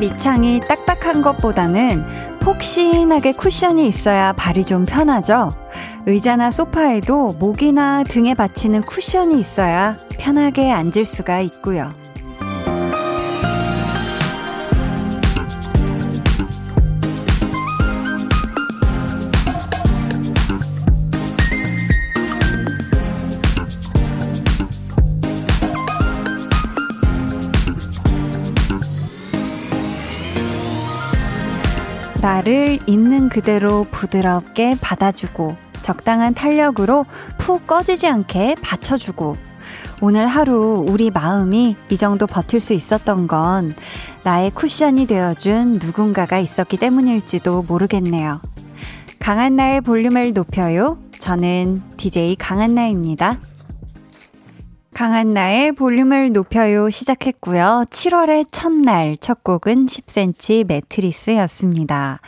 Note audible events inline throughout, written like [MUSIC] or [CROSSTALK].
밑창이 딱딱한 것보다는 폭신하게 쿠션이 있어야 발이 좀 편하죠. 의자나 소파에도 목이나 등에 받치는 쿠션이 있어야 편하게 앉을 수가 있고요. 나를 있는 그대로 부드럽게 받아주고 적당한 탄력으로 푹 꺼지지 않게 받쳐주고 오늘 하루 우리 마음이 이 정도 버틸 수 있었던 건 나의 쿠션이 되어준 누군가가 있었기 때문일지도 모르겠네요. 강한 나의 볼륨을 높여요. 저는 DJ 강한나입니다. 강한 나의 볼륨을 높여요 시작했고요. 7월의 첫날 첫 곡은 10cm 매트리스였습니다.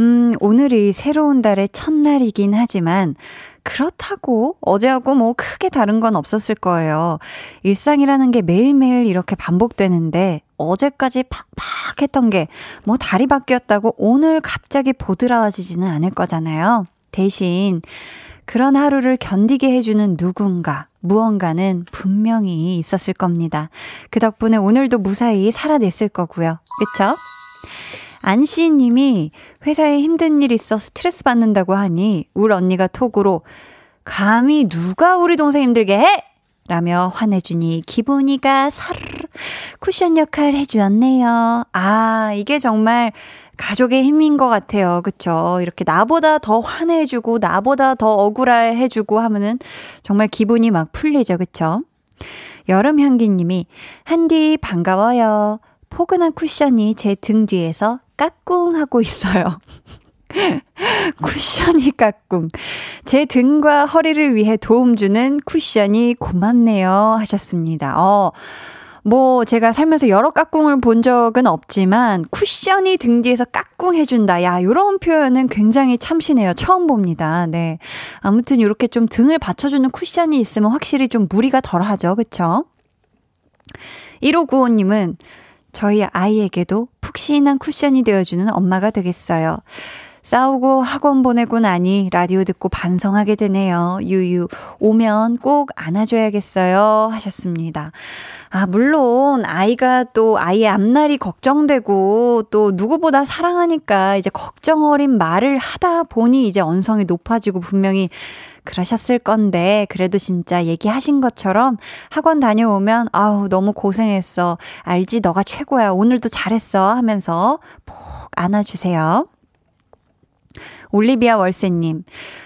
음, 오늘이 새로운 달의 첫날이긴 하지만 그렇다고 어제하고 뭐 크게 다른 건 없었을 거예요. 일상이라는 게 매일매일 이렇게 반복되는데 어제까지 팍팍 했던 게뭐 달이 바뀌었다고 오늘 갑자기 보드라워지지는 않을 거잖아요. 대신 그런 하루를 견디게 해주는 누군가, 무언가는 분명히 있었을 겁니다. 그 덕분에 오늘도 무사히 살아냈을 거고요. 그쵸? 안씨 님이 회사에 힘든 일 있어 스트레스 받는다고 하니 울 언니가 톡으로 감히 누가 우리 동생 힘들게 해? 라며 화내주니 기분이가 사르르 쿠션 역할 해주었네요. 아, 이게 정말 가족의 힘인 것 같아요. 그쵸? 이렇게 나보다 더 화내주고, 나보다 더 억울해 해주고 하면은 정말 기분이 막 풀리죠. 그쵸? 여름향기님이, 한디 반가워요. 포근한 쿠션이 제 등 뒤에서 까꿍 하고 있어요. [LAUGHS] 쿠션이 까꿍. 제 등과 허리를 위해 도움 주는 쿠션이 고맙네요. 하셨습니다. 어, 뭐 제가 살면서 여러 까꿍을 본 적은 없지만 쿠션이 등 뒤에서 까꿍 해준다. 야, 요런 표현은 굉장히 참신해요. 처음 봅니다. 네. 아무튼 이렇게 좀 등을 받쳐주는 쿠션이 있으면 확실히 좀 무리가 덜 하죠. 그쵸? 1595님은 저희 아이에게도 푹신한 쿠션이 되어주는 엄마가 되겠어요. 싸우고 학원 보내고 나니 라디오 듣고 반성하게 되네요. 유유, 오면 꼭 안아줘야겠어요. 하셨습니다. 아, 물론 아이가 또 아이의 앞날이 걱정되고 또 누구보다 사랑하니까 이제 걱정 어린 말을 하다 보니 이제 언성이 높아지고 분명히 그러셨을 건데, 그래도 진짜 얘기하신 것처럼 학원 다녀오면, 아우, 너무 고생했어. 알지? 너가 최고야. 오늘도 잘했어. 하면서 푹 안아주세요. 올리비아 월세님,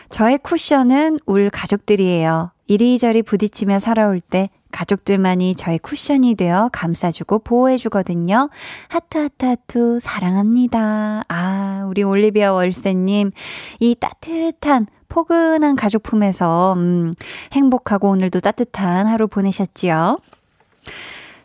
저의 쿠션은 울 가족들이에요. 이리저리 부딪히며 살아올 때 가족들만이 저의 쿠션이 되어 감싸주고 보호해주거든요. 하트, 하트, 하트, 사랑합니다. 아, 우리 올리비아 월세님, 이 따뜻한 포근한 가족품에서, 음, 행복하고 오늘도 따뜻한 하루 보내셨지요?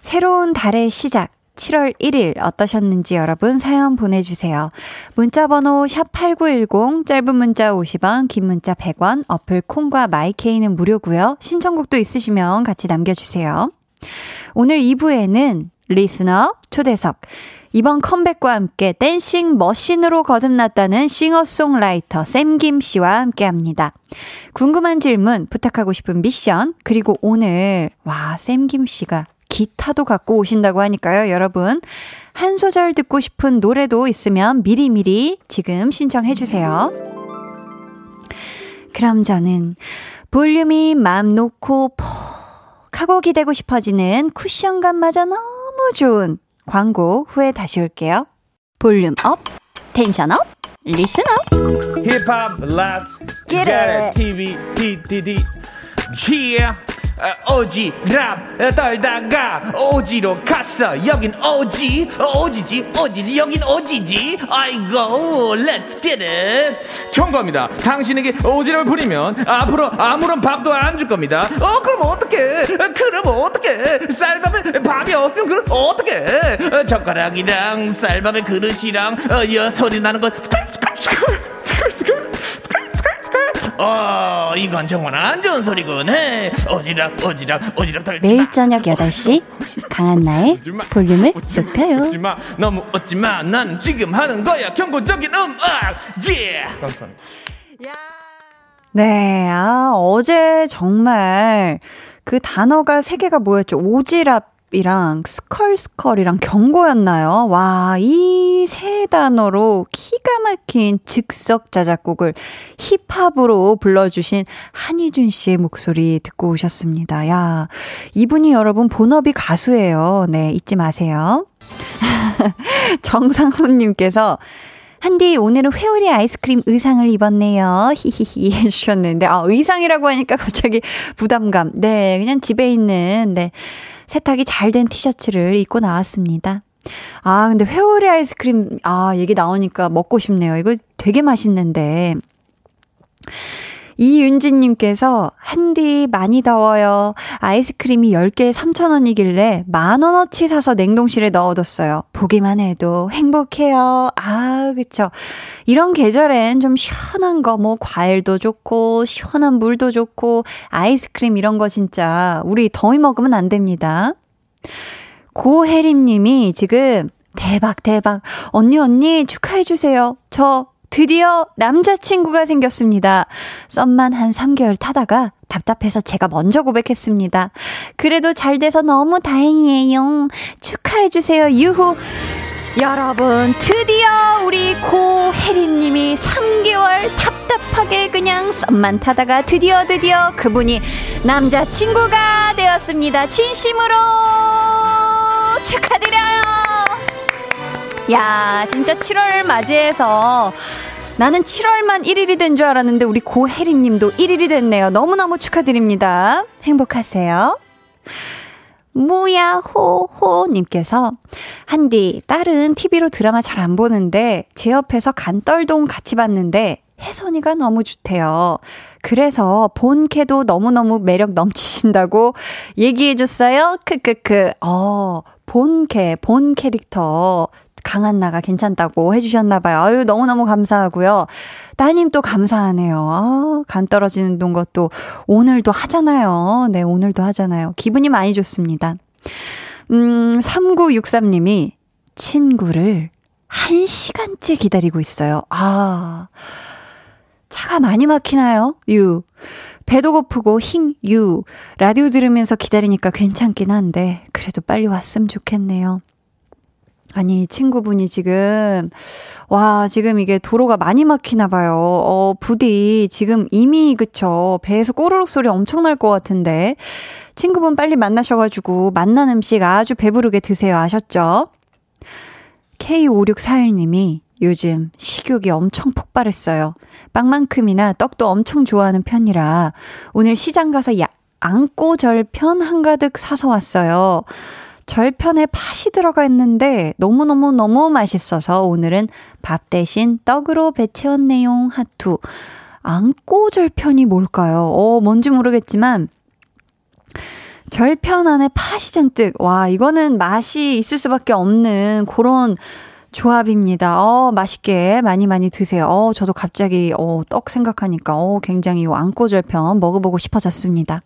새로운 달의 시작. 7월 1일 어떠셨는지 여러분 사연 보내주세요. 문자번호 샵8910, 짧은 문자 50원, 긴 문자 100원, 어플 콩과 마이케이는 무료고요. 신청곡도 있으시면 같이 남겨주세요. 오늘 2부에는 listener 초대석, 이번 컴백과 함께 dancing machine으로 거듭났다는 싱어송라이터 샘김 씨와 함께 합니다. 궁금한 질문, 부탁하고 싶은 미션, 그리고 오늘, 와, 샘김 씨가 기타도 갖고 오신다고 하니까요. 여러분, 한 소절 듣고 싶은 노래도 있으면 미리미리 지금 신청해 주세요. 그럼 저는 볼륨이 마음 놓고 퍽 하고 기대고 싶어지는 쿠션감마저 너무 좋은 광고 후에 다시 올게요. volume up, 텐션 업, 리슨 업. 힙합, 라스, get it, TV, PDD, yeah. 오지랖 떨다가 오지로 갔어 여긴 오지 오지지 오지지 여긴 오지지 아이고 겟잇 경고합니다. 당신에게 오지랖을 부리면 앞으로 아무런 밥도 안 줄 겁니다. 어 그럼 어떡해? 그럼 어떡해? 쌀밥에 밥이 없으면 그럼 어떡해? 젓가락이랑 쌀밥에 그릇이랑 어, 여 소리 나는 거 어, 이건 정말 안 좋은 소리군. 해. 어지럽, 어지럽, 어지럽 덜. 매일 저녁 8시 강한나의 볼륨을 높여요. 웃지 마, 너무 웃지 마. 난 지금 하는 거야. 경고적인 음악. 예. 감사합니다. 네, 아, 어제 정말 그 단어가 세 개가 뭐였죠? 오지랖 이랑 스컬스컬이랑 경고였나요? 와, 이 세 단어로 기가 막힌 즉석 자작곡을 힙합으로 불러주신 한희준 씨의 목소리 듣고 오셨습니다. 야, 이분이 여러분 본업이 가수예요. 네, 잊지 마세요. [LAUGHS] 정상훈님께서 한디 오늘은 회오리 아이스크림 의상을 입었네요. [LAUGHS] 히히히 해주셨는데 아 의상이라고 하니까 갑자기 부담감. 네, 그냥 집에 있는 네 세탁이 잘 된 티셔츠를 입고 나왔습니다. 아, 근데 회오리 아이스크림, 아, 얘기 나오니까 먹고 싶네요. 이거 되게 맛있는데. 이윤지님께서, 한디 많이 더워요. 아이스크림이 10개에 3,000원이길래 만원어치 사서 냉동실에 넣어뒀어요. 보기만 해도 행복해요. 아, 그쵸. 이런 계절엔 좀 시원한 거, 뭐, 과일도 좋고, 시원한 물도 좋고, 아이스크림 이런 거 진짜, 우리 더위 먹으면 안 됩니다. 고혜림 님이 지금, 대박, 대박. 언니, 언니, 축하해주세요. 저 드디어 남자친구가 생겼습니다. 썸만 한 3개월 타다가 답답해서 제가 먼저 고백했습니다. 그래도 잘 돼서 너무 다행이에요. 축하해주세요. 유후. 여러분, 드디어 우리 고혜림님이 3개월 답답하게 그냥 썸만 타다가 드디어 드디어 그분이 남자친구가 되었습니다. 진심으로 축하드려요. 야, 진짜 7월 맞이해서 나는 7월만 1일이 된 줄 알았는데 우리 고혜림 님도 1일이 됐네요. 너무너무 축하드립니다. 행복하세요. 무야호호 님께서 한디 딸은 TV로 드라마 잘 안 보는데 제 옆에서 간떨동 같이 봤는데 혜선이가 너무 좋대요. 그래서 본캐도 너무너무 매력 넘치신다고 얘기해줬어요. 크크크. 어, 본캐, 본 캐릭터 강한 나가 괜찮다고 해주셨나봐요. 아유, 너무너무 감사하고요. 따님 또 감사하네요. 아, 간 떨어지는 동 것도 오늘도 하잖아요. 네, 오늘도 하잖아요. 기분이 많이 좋습니다. 음, 3963님이 친구를 1시간째 기다리고 있어요. 아, 차가 많이 막히나요? 유. 배도 고프고 힝, 유. 라디오 들으면서 기다리니까 괜찮긴 한데, 그래도 빨리 왔으면 좋겠네요. 아니, 친구분이 지금, 와, 지금 이게 도로가 많이 막히나 봐요. 어, 부디 지금 이미, 그쵸. 배에서 꼬르륵 소리 엄청 날 것 같은데. 친구분 빨리 만나셔가지고, 만난 음식 아주 배부르게 드세요. 아셨죠? K5641님이 요즘 식욕이 엄청 폭발했어요. 빵만큼이나 떡도 엄청 좋아하는 편이라 오늘 시장 가서 야, 안꼬절편 한가득 사서 왔어요. 절편에 팥이 들어가 있는데 너무너무너무 맛있어서 오늘은 밥 대신 떡으로 배채웠네용 하투. 안꼬절편이 뭘까요? 어, 뭔지 모르겠지만 절편 안에 팥이 잔뜩. 와, 이거는 맛이 있을 수밖에 없는 그런 조합입니다. 어, 맛있게 많이 많이 드세요. 어, 저도 갑자기, 어, 떡 생각하니까, 어, 굉장히 안꼬절편 먹어보고 싶어졌습니다.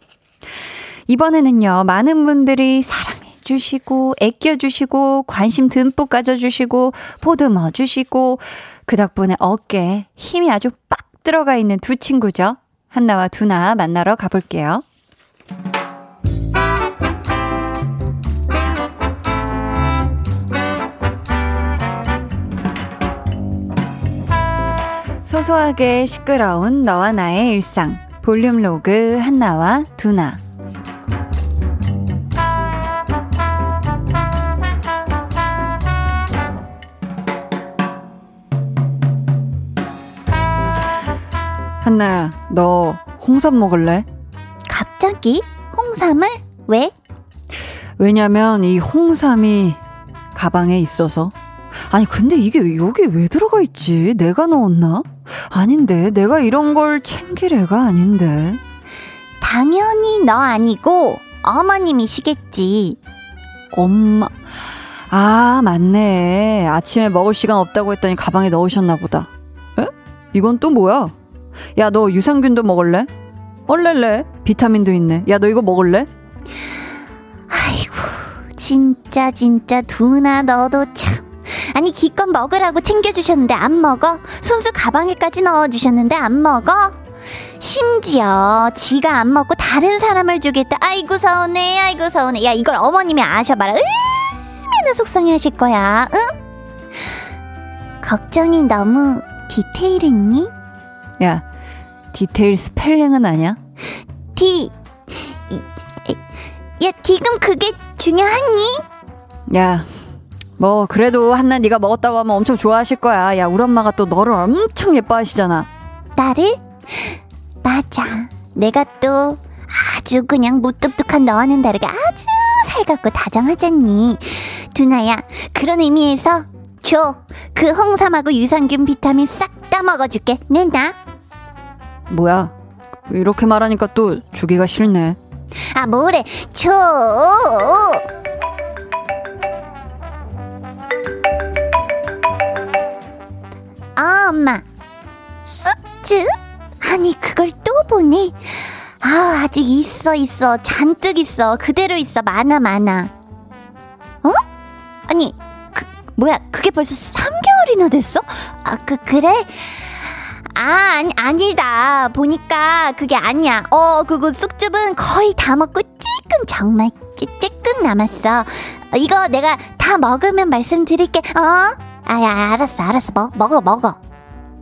이번에는요, 많은 분들이 사랑해 주시고, 애껴주시고, 관심 듬뿍 가져 주시고, 보듬어 주시고, 그 덕분에 어깨에 힘이 아주 빡 들어가 있는 두 친구죠. 한나와 두나 만나러 가볼게요. 소소하게 시끄러운 너와 나의 일상. 볼륨 로그 한나와 두나. 한나야, 너 홍삼 먹을래? 갑자기? 홍삼을? 왜? 왜냐면 이 홍삼이 가방에 있어서. 아니, 근데 이게 여기 왜 들어가 있지? 내가 넣었나? 아닌데, 내가 이런 걸 챙길 애가 아닌데. 당연히 너 아니고 어머님이시겠지. 엄마. 아, 맞네. 아침에 먹을 시간 없다고 했더니 가방에 넣으셨나 보다. 에? 이건 또 뭐야? 야, 너 유산균도 먹을래? 얼렐래. 비타민도 있네. 야, 너 이거 먹을래? 아이고, 진짜, 진짜, 두나, 너도 참. 아니, 기껏 먹으라고 챙겨주셨는데 안 먹어? 손수 가방에까지 넣어주셨는데 안 먹어? 심지어 지가 안 먹고 다른 사람을 주겠다. 아이고 서운해, 아이고 서운해. 야 이걸 어머님이 아셔봐라. 얼마나 속상해하실 거야. 응? 걱정이 너무 디테일했니? 야, 디테일 스펠링은 아냐? 디, 이, 야 지금 그게 중요하니? 야, 뭐 그래도 한나 네가 먹었다고 하면 엄청 좋아하실 거야. 야, 우리 엄마가 또 너를 엄청 예뻐하시잖아. 나를? 맞아. 내가 또 아주 그냥 무뚝뚝한 너와는 다르게 아주 살갑고 다정하잖니. 두나야, 그런 의미에서 줘. 그 홍삼하고 유산균 비타민 싹 다 먹어줄게. 내나. 뭐야? 이렇게 말하니까 또 주기가 싫네. 아, 뭐래. 줘. 아, 엄마. 쑥즙? 아니, 그걸 또 보내? 아, 아직 있어, 있어. 잔뜩 있어. 그대로 있어. 많아, 많아. 어? 아니, 그, 뭐야. 그게 벌써 3개월이나 됐어? 아, 그, 그래? 아, 아니, 아니 다. 보니까 그게 아니야. 어, 그거 쑥즙은 거의 다 먹고 찔끔 정말 찔끔 남았어. 이거 내가 다 먹으면 말씀드릴게. 어? 아, 야, 알았어, 알았어. 먹, 먹어, 먹어.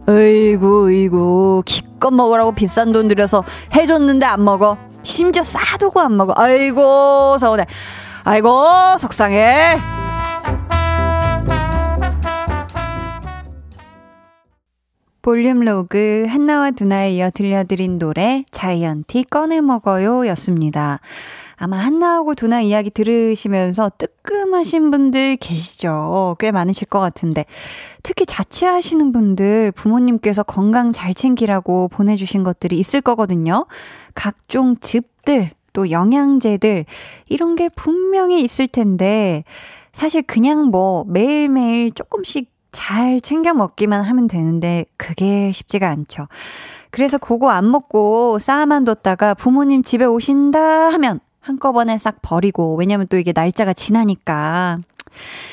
어이구, 어이구. 기껏 먹으라고 비싼 돈 들여서 해줬는데 안 먹어. 심지어 싸두고 안 먹어. 아이고, 서운해. 아이고, 속상해. 볼륨 로그 한나와 두나에 이어 들려드린 노래 자이언티 꺼내 먹어요 였습니다. 아마 한나하고 두나 이야기 들으시면서 뜨끔하신 분들 계시죠? 꽤 많으실 것 같은데. 특히 자취하시는 분들 부모님께서 건강 잘 챙기라고 보내주신 것들이 있을 거거든요. 각종 즙들, 또 영양제들, 이런 게 분명히 있을 텐데, 사실 그냥 뭐 매일매일 조금씩 잘 챙겨 먹기만 하면 되는데 그게 쉽지가 않죠. 그래서 그거 안 먹고 쌓아만 뒀다가 부모님 집에 오신다 하면 한꺼번에 싹 버리고 왜냐면 또 이게 날짜가 지나니까.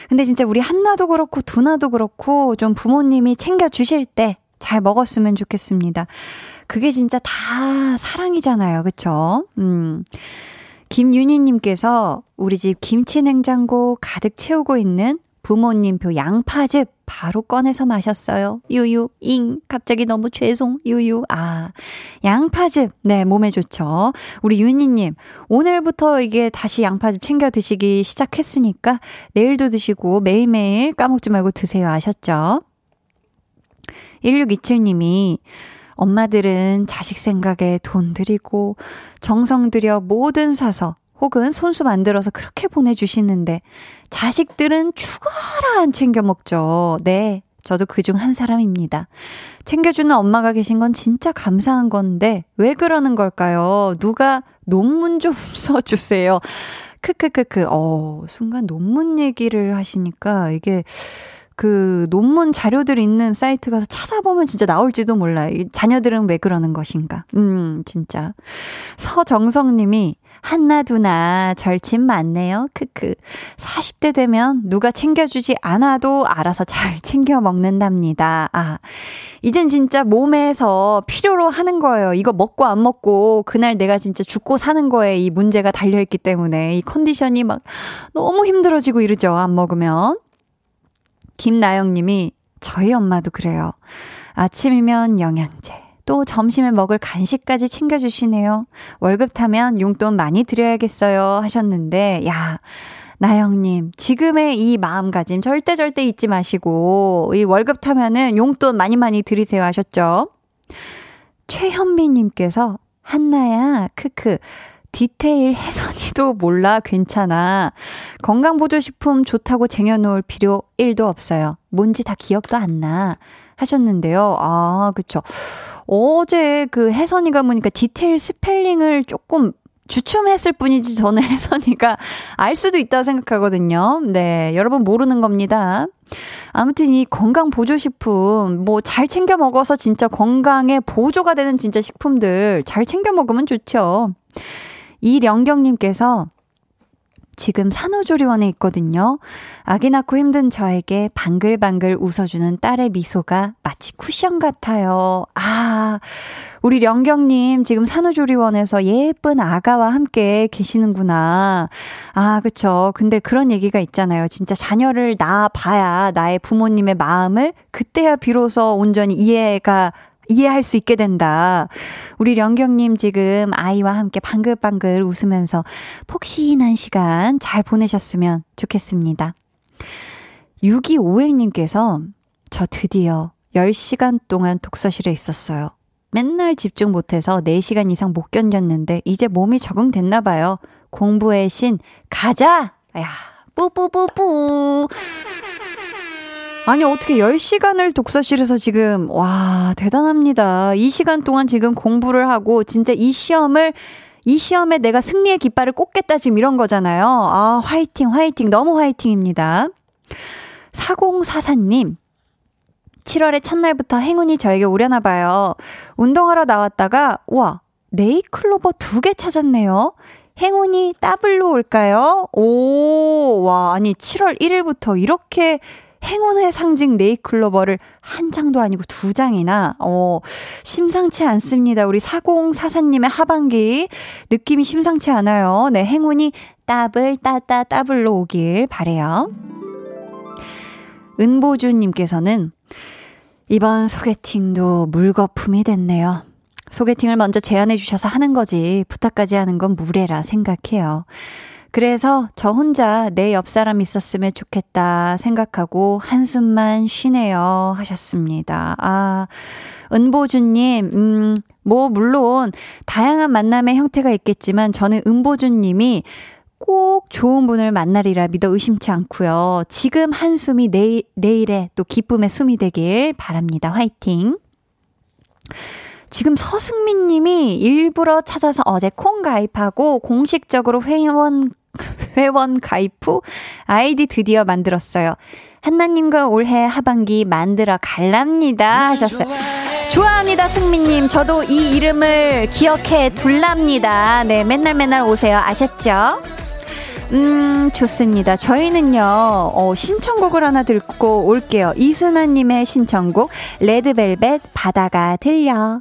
근데 진짜 우리 한나도 그렇고 두나도 그렇고 좀 부모님이 챙겨 주실 때 잘 먹었으면 좋겠습니다. 그게 진짜 다 사랑이잖아요. 그쵸? 음. 김윤희님께서 우리 집 김치 냉장고 가득 채우고 있는 부모님표 양파즙 바로 꺼내서 마셨어요. 유유, 잉. 갑자기 너무 죄송, 유유. 아, 양파즙. 네, 몸에 좋죠. 우리 윤희님, 오늘부터 이게 다시 양파즙 챙겨 드시기 시작했으니까 내일도 드시고 매일매일 까먹지 말고 드세요. 아셨죠? 1627님이 엄마들은 자식 생각에 돈 들이고 정성 들여 뭐든 사서 혹은 손수 만들어서 그렇게 보내주시는데 자식들은 죽어라 안 챙겨 먹죠. 네. 저도 그 중 한 사람입니다. 챙겨주는 엄마가 계신 건 진짜 감사한 건데, 왜 그러는 걸까요? 누가 논문 좀 [LAUGHS] 써주세요. 크크크크. 어, 순간 논문 얘기를 하시니까 이게 그 논문 자료들 있는 사이트 가서 찾아보면 진짜 나올지도 몰라요. 자녀들은 왜 그러는 것인가. 음, 진짜. 서정성 님이 한나두나 절친 많네요. 크크. 40대 되면 누가 챙겨주지 않아도 알아서 잘 [LAUGHS] 챙겨 먹는답니다. 아, 이젠 진짜 몸에서 필요로 하는 거예요. 이거 먹고 안 먹고 그날 내가 진짜 죽고 사는 거에 이 문제가 달려있기 때문에 이 컨디션이 막 너무 힘들어지고 이러죠. 안 먹으면. 김나영 님이 저희 엄마도 그래요. 아침이면 영양제. 또 점심에 먹을 간식까지 챙겨주시네요. 월급 타면 용돈 많이 드려야겠어요. 하셨는데, 야, 나영님, 지금의 이 마음가짐 절대 절대 잊지 마시고, 이 월급 타면은 용돈 많이 많이 드리세요. 하셨죠? 최현미님께서, 한나야, 크크. 디테일 혜선이도 몰라 괜찮아. 건강보조식품 좋다고 쟁여놓을 필요 1도 없어요. 뭔지 다 기억도 안 나. 하셨는데요. 아, 그쵸. 어제 그 혜선이가 보니까 디테일 스펠링을 조금 주춤했을 뿐이지 저는 [LAUGHS] 혜선이가 알 수도 있다고 생각하거든요. 네, 여러분 모르는 겁니다. 아무튼 이 건강 보조 식품 뭐 잘 챙겨 먹어서 진짜 건강에 보조가 되는 진짜 식품들 잘 챙겨 먹으면 좋죠. 이령경 님께서 지금 산후조리원에 있거든요. 아기 낳고 힘든 저에게 방글방글 웃어주는 딸의 미소가 마치 쿠션 같아요. 아, 우리 령경님 지금 산후조리원에서 예쁜 아가와 함께 계시는구나. 아, 그쵸. 근데 그런 얘기가 있잖아요. 진짜 자녀를 낳아봐야 나의 부모님의 마음을 그때야 비로소 온전히 이해가 이해할 수 있게 된다. 우리 령경님 지금 아이와 함께 방글방글 웃으면서 폭신한 시간 잘 보내셨으면 좋겠습니다. 6251님께서 저 드디어 10시간 동안 독서실에 있었어요. 맨날 집중 못해서 4시간 이상 못 견뎠는데 이제 몸이 적응됐나 봐요. 공부의 신 가자! 야, 뿌뿌뿌뿌. 아니, 어떻게 10시간을 독서실에서 지금, 와, 대단합니다. 이 시간 동안 지금 공부를 하고, 진짜 이 시험을, 이 시험에 내가 승리의 깃발을 꽂겠다, 지금 이런 거잖아요. 아, 화이팅, 화이팅. 너무 화이팅입니다. 4044님. 7월의 첫날부터 행운이 저에게 오려나 봐요. 운동하러 나왔다가, 와, 네잎클로버 두 개 찾았네요. 행운이 더블로 올까요? 오, 와, 아니, 7월 1일부터 이렇게 행운의 상징 네이클로버를 한 장도 아니고 두 장이나, 어, 심상치 않습니다. 우리 4044님의 하반기. 느낌이 심상치 않아요. 네, 행운이 따블, 따따, 따블로 오길 바래요 은보주님께서는 이번 소개팅도 물거품이 됐네요. 소개팅을 먼저 제안해 주셔서 하는 거지 부탁까지 하는 건 무례라 생각해요. 그래서 저 혼자 내 옆 사람 있었으면 좋겠다 생각하고 한숨만 쉬네요 하셨습니다. 아, 은보주님, 음, 뭐, 물론 다양한 만남의 형태가 있겠지만 저는 은보주님이 꼭 좋은 분을 만나리라 믿어 의심치 않고요. 지금 한숨이 내일, 내일의 또 기쁨의 숨이 되길 바랍니다. 화이팅! 지금 서승민 님이 일부러 찾아서 어제 콩 가입하고 공식적으로 회원 회원 가입 후 아이디 드디어 만들었어요. 한나님과 올해 하반기 만들어 갈랍니다 하셨어요. 좋아합니다, 승민님. 저도 이 이름을 기억해 둘랍니다. 네, 맨날 맨날 오세요. 아셨죠? 음, 좋습니다. 저희는요, 어, 신청곡을 하나 듣고 올게요. 이순아님의 신청곡, 레드벨벳 바다가 들려.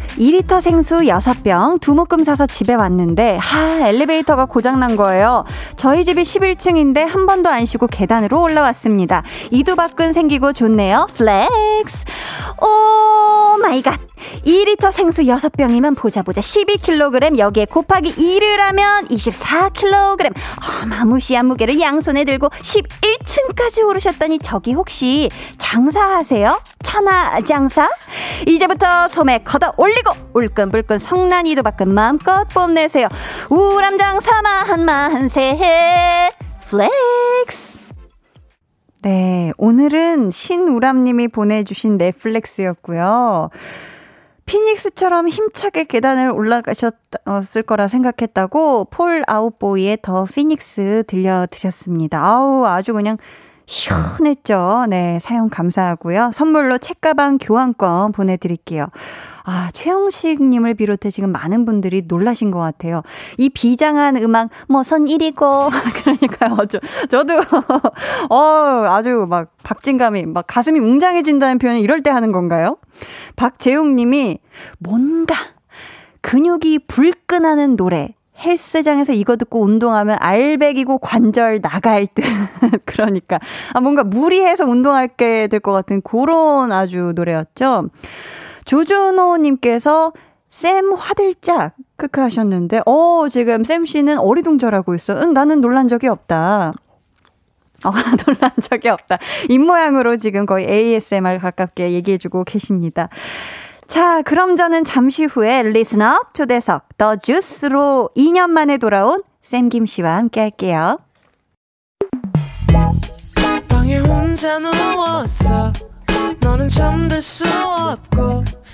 2리터 생수 6병 두 묶음 사서 집에 왔는데 하 엘리베이터가 고장난 거예요. 저희 집이 11층인데 한 번도 안 쉬고 계단으로 올라왔습니다. 이두박근 생기고 좋네요. Flex. Oh my God. 2리터 생수 6병이면 보자 보자 12kg 여기에 곱하기 2를 하면 24kg 어 마무시한 무게를 양손에 들고 11층까지 오르셨더니 저기 혹시 장사하세요? 천하 장사? 이제부터 소매 걷어 올리고 울끈불끈 성난 이두박근 마음껏 뽐내세요 우람장사 만만세 flex 네, 오늘은 신우람님이 보내주신 넷flex였고요. phoenix처럼 힘차게 계단을 올라가셨을 거라 생각했다고 Fall Out Boy의 The Phoenix 들려드렸습니다. 아우, 아주 그냥 시원했죠. 네, 사용 감사하고요. 선물로 책가방 교환권 보내드릴게요. 아, 최영식님을 비롯해 지금 많은 분들이 놀라신 것 같아요. 이 비장한 음악, 뭐, 선 1이고. [LAUGHS] 그러니까요. 저, 저도, [LAUGHS] 어, 아주 막, 박진감이, 막 가슴이 웅장해진다는 표현은 이럴 때 하는 건가요? 박재용 님이, 뭔가, 근육이 불끈하는 노래. 헬스장에서 이거 듣고 운동하면 알배기고 관절 나갈 듯. [LAUGHS] 그러니까. 아, 뭔가 무리해서 운동할 게 될 것 같은 그런 아주 노래였죠. 조준호님께서 쌤 화들짝 크크 하셨는데, 어, 지금 쌤 씨는 어리둥절하고 있어. 응, 나는 놀란 적이 없다. 어, [LAUGHS] 놀란 적이 없다. 입모양으로 지금 거의 ASMR 가깝게 얘기해주고 계십니다. 자, 그럼 저는 잠시 후에 리스너 초대석 더 주스로 2년 만에 돌아온 쌤김 씨와 함께 할게요. 방에 혼자 누웠어. 너는 잠들 수 없고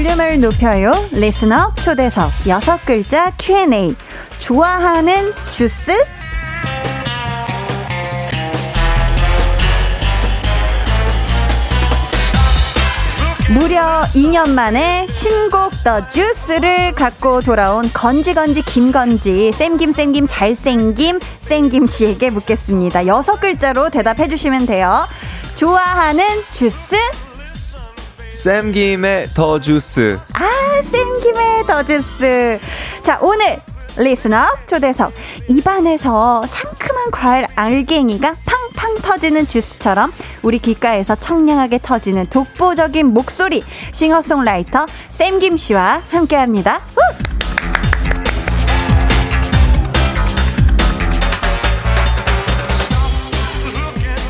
볼륨을 높여요. 리스너 초대석 여섯 글자 Q&A. 좋아하는 주스? 무려 2년 만에 신곡 더 주스를 갖고 돌아온 건지건지 김건지 쌤김 쌤김 잘생김 쌤김 씨에게 묻겠습니다. 여섯 글자로 대답해 주시면 돼요. 좋아하는 주스? 쌤김의 더 주스. 아, 쌤김의 더 주스. 자, 오늘 리스너 초대석 입안에서 상큼한 과일 알갱이가 팡팡 터지는 주스처럼 우리 귓가에서 청량하게 터지는 독보적인 목소리 싱어송라이터 샘김 씨와 함께합니다. 후!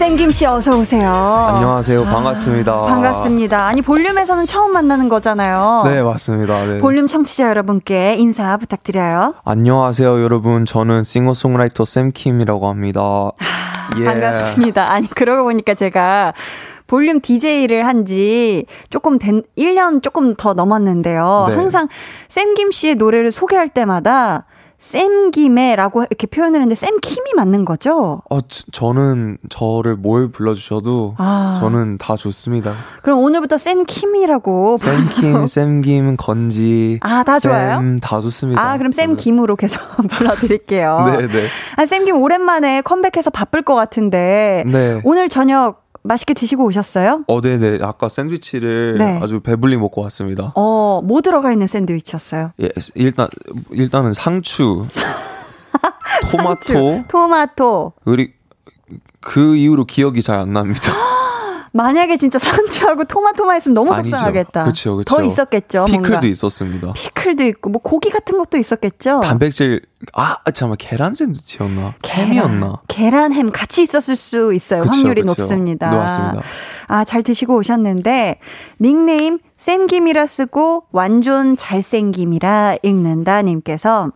쌤김 씨 어서 오세요. 안녕하세요. 반갑습니다. 아, 반갑습니다. 아니 볼륨에서는 처음 만나는 거잖아요. 네, 맞습니다. 네. 볼륨 청취자 여러분께 인사 부탁드려요. 안녕하세요, 여러분. 저는 싱어송라이터 샘킴이라고 합니다. 아, 예. 반갑습니다. 아니 그러고 보니까 제가 볼륨 DJ를 한 지 조금 된 1년 조금 더 넘었는데요. 네. 항상 샘김 씨의 노래를 소개할 때마다 쌤김에라고 이렇게 표현을 했는데 쌤킴이 맞는 거죠? 어, 저 는 저를 뭘 불러주셔도 아. 저는 다 좋습니다. 그럼 오늘부터 쌤킴이라고 쌤킴, 쌤김, 건지 아, 다 좋아요? 다 좋습니다. 아, 그럼 쌤김으로 계속 [LAUGHS] 불러드릴게요. 네, 네. 아, 쌤김 오랜만에 컴백해서 바쁠 것 같은데 네. 오늘 저녁 맛있게 드시고 오셨어요? 어, 네네. 아까 샌드위치를 네. 아주 배불리 먹고 왔습니다. 어, 뭐 들어가 있는 샌드위치였어요? 예, 일단, 일단은 상추, [LAUGHS] 토마토, 상추, 토마토. 그리 그 이후로 기억이 잘 안 납니다. [LAUGHS] 만약에 진짜 상추하고 토마토만 있으면 너무 아니죠. 속상하겠다. 그렇죠, 그렇죠. 더 있었겠죠. 피클도 뭔가. 있었습니다. 피클도 있고 뭐 고기 같은 것도 있었겠죠. 단백질 아 잠깐 계란 샌드위치였나? 햄이었나? 계란 햄 같이 있었을 수 있어요. 그쵸, 확률이 그쵸. 높습니다. 네, 맞습니다. 아잘 드시고 오셨는데 닉네임 쌤김이라 쓰고 완전 잘생김이라 읽는다 님께서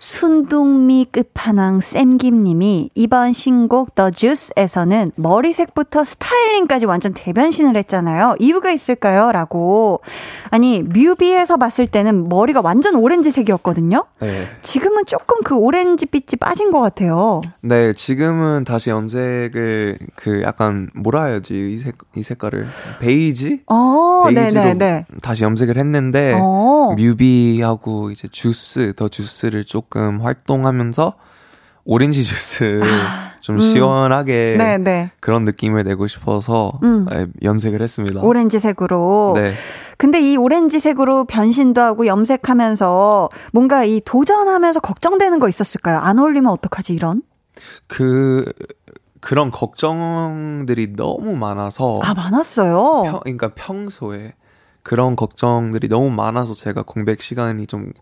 순둥미 끝판왕 쌤김님이 이번 신곡 더 주스에서는 머리색부터 스타일링까지 완전 대변신을 했잖아요. 이유가 있을까요? 라고. 아니, 뮤비에서 봤을 때는 머리가 완전 오렌지색이었거든요. 네. 지금은 조금 그 오렌지빛이 빠진 것 같아요. 네, 지금은 다시 염색을 그 약간 뭐라 해야지 이, 색, 이 색깔을 베이지? 어, 베이지로 네네네. 다시 염색을 했는데 어. 뮤비하고 이제 주스 The Juice를 조금 조금 활동하면서 오렌지 주스 아, 좀 음. 시원하게 네네. 네. 그런 느낌을 내고 싶어서 음. 염색을 했습니다. 오렌지색으로. 네. 근데 이 오렌지색으로 변신도 하고 염색하면서 뭔가 이 도전하면서 걱정되는 거 있었을까요? 안 어울리면 어떡하지 이런? 그 그런 걱정들이 너무 많아서 아 많았어요. 평, 그러니까 평소에 그런 걱정들이 너무 많아서 제가 공백 시간이 좀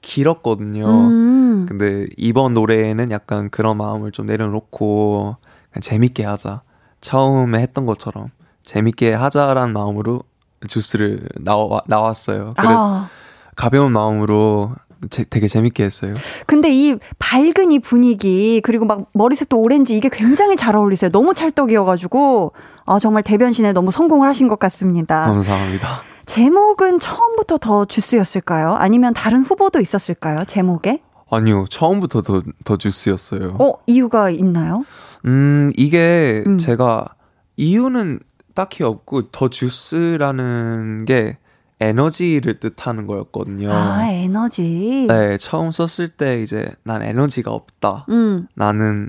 길었거든요. 음. 근데 이번 노래에는 약간 그런 마음을 좀 내려놓고 그냥 재밌게 하자. 처음에 했던 것처럼 재밌게 하자라는 마음으로 주스를 나와, 나왔어요. 그래서 아. 가벼운 마음으로 제, 되게 재밌게 했어요. 근데 이 밝은 이 분위기 그리고 막 머리색도 오렌지 이게 굉장히 잘 어울리세요. 너무 찰떡이어가지고 아 정말 대변신에 너무 성공을 하신 것 같습니다. 감사합니다. 제목은 처음부터 더 주스였을까요? 아니면 다른 후보도 있었을까요? 제목에? 아니요, 처음부터 더, 더 주스였어요. 어, 이유가 있나요? 음, 이게 음. 제가 이유는 딱히 없고 더 주스라는 게 에너지를 뜻하는 거였거든요. 아, 에너지? 네, 처음 썼을 때 이제 난 에너지가 없다. 음. 나는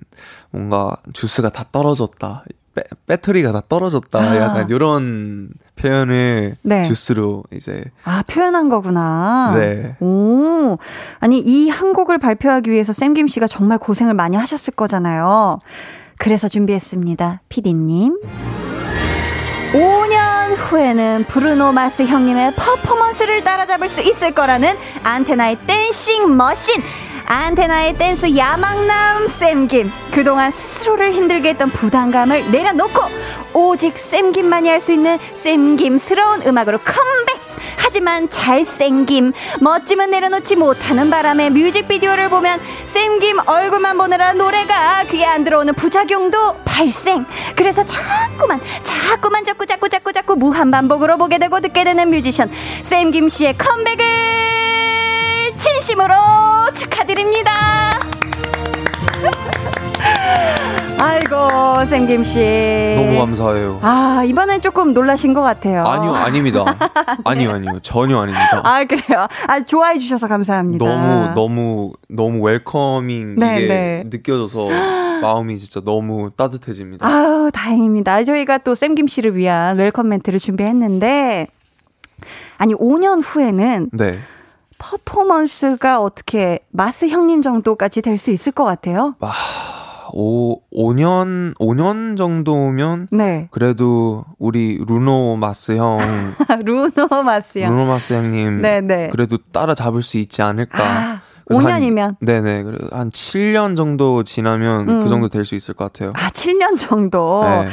뭔가 주스가 다 떨어졌다. 배, 배터리가 다 떨어졌다. 아. 약간 이런 표현을 네. 주스로 이제 아 표현한 거구나. 네. 오 아니 이 한 곡을 발표하기 위해서 샘김 씨가 정말 고생을 많이 하셨을 거잖아요. 그래서 준비했습니다, 피디님. 5년 후에는 브루노 마스 형님의 퍼포먼스를 따라잡을 수 있을 거라는 안테나의 dancing machine. 안테나의 댄스 야망남 쌤김. 그동안 스스로를 힘들게 했던 부담감을 내려놓고 오직 쌤김만이 할 수 있는 쌤김스러운 음악으로 컴백! 하지만 잘생김, 멋짐은 내려놓지 못하는 바람에 뮤직비디오를 보면 쌤김 얼굴만 보느라 노래가 귀에 안 들어오는 부작용도 발생. 그래서 자꾸만, 자꾸만 자꾸 자꾸 자꾸 자꾸 무한 반복으로 보게 되고 듣게 되는 뮤지션 쌤김 씨의 컴백을 진심으로 축하드립니다. [LAUGHS] 아이고 샘김 씨. 너무 감사해요. 아 이번엔 조금 놀라신 것 같아요. 아니요 아닙니다. [LAUGHS] 아니요 아니요 전혀 아닙니다. 아 그래요. 아 좋아해 주셔서 감사합니다. 너무 너무 너무 웰커밍 네, 이게 네. 느껴져서 [GASPS] 마음이 진짜 너무 따뜻해집니다. 아우 다행입니다. 저희가 또 샘김 씨를 위한 welcome 멘트를 준비했는데 아니 5년 후에는 네. 퍼포먼스가 어떻게 마스 형님 정도까지 될 수 있을 것 같아요? 아, 5, 5년, 5년 정도면. 네. 그래도 우리 브루노 마스 형. [LAUGHS] 브루노 마스 형. 브루노 마스 형님. 네네. 네. 그래도 따라잡을 수 있지 않을까. 아, 5년이면? 한, 네네. 한 7년 정도 지나면 그 음. 그 정도 될 수 있을 것 같아요. 아, 7년 정도? 네.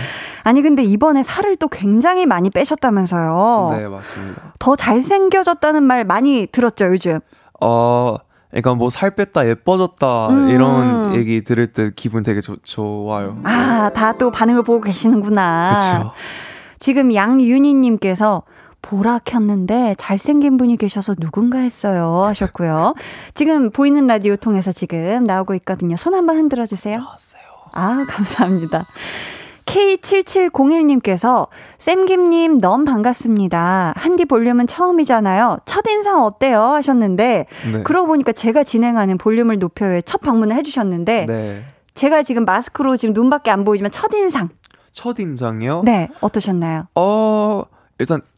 아니, 근데 이번에 살을 또 굉장히 많이 빼셨다면서요? 네, 맞습니다. 더 잘생겨졌다는 말 많이 들었죠, 요즘? 어, 그러니까 뭐 살 뺐다 예뻐졌다 음. 이런 얘기 들을 때 기분 되게 조, 좋아요. 아, 다 또 반응을 보고 계시는구나. 그렇죠. 지금 양윤희 님께서 보라 켰는데 잘생긴 분이 계셔서 누군가 했어요 하셨고요. 지금 보이는 라디오 통해서 지금 나오고 있거든요. 손 한번 흔들어 주세요. 나왔어요. 아, 감사합니다. K7701님께서 쌤김님 너무 반갑습니다. 한디 볼륨은 처음이잖아요. 첫인상 어때요? 하셨는데 네. 그러고 보니까 제가 진행하는 볼륨을 높여요의 첫 방문을 해주셨는데 네. 제가 지금 마스크로 지금 눈밖에 안 보이지만 첫인상. 첫인상이요? 네. 어떠셨나요? 어, 일단 제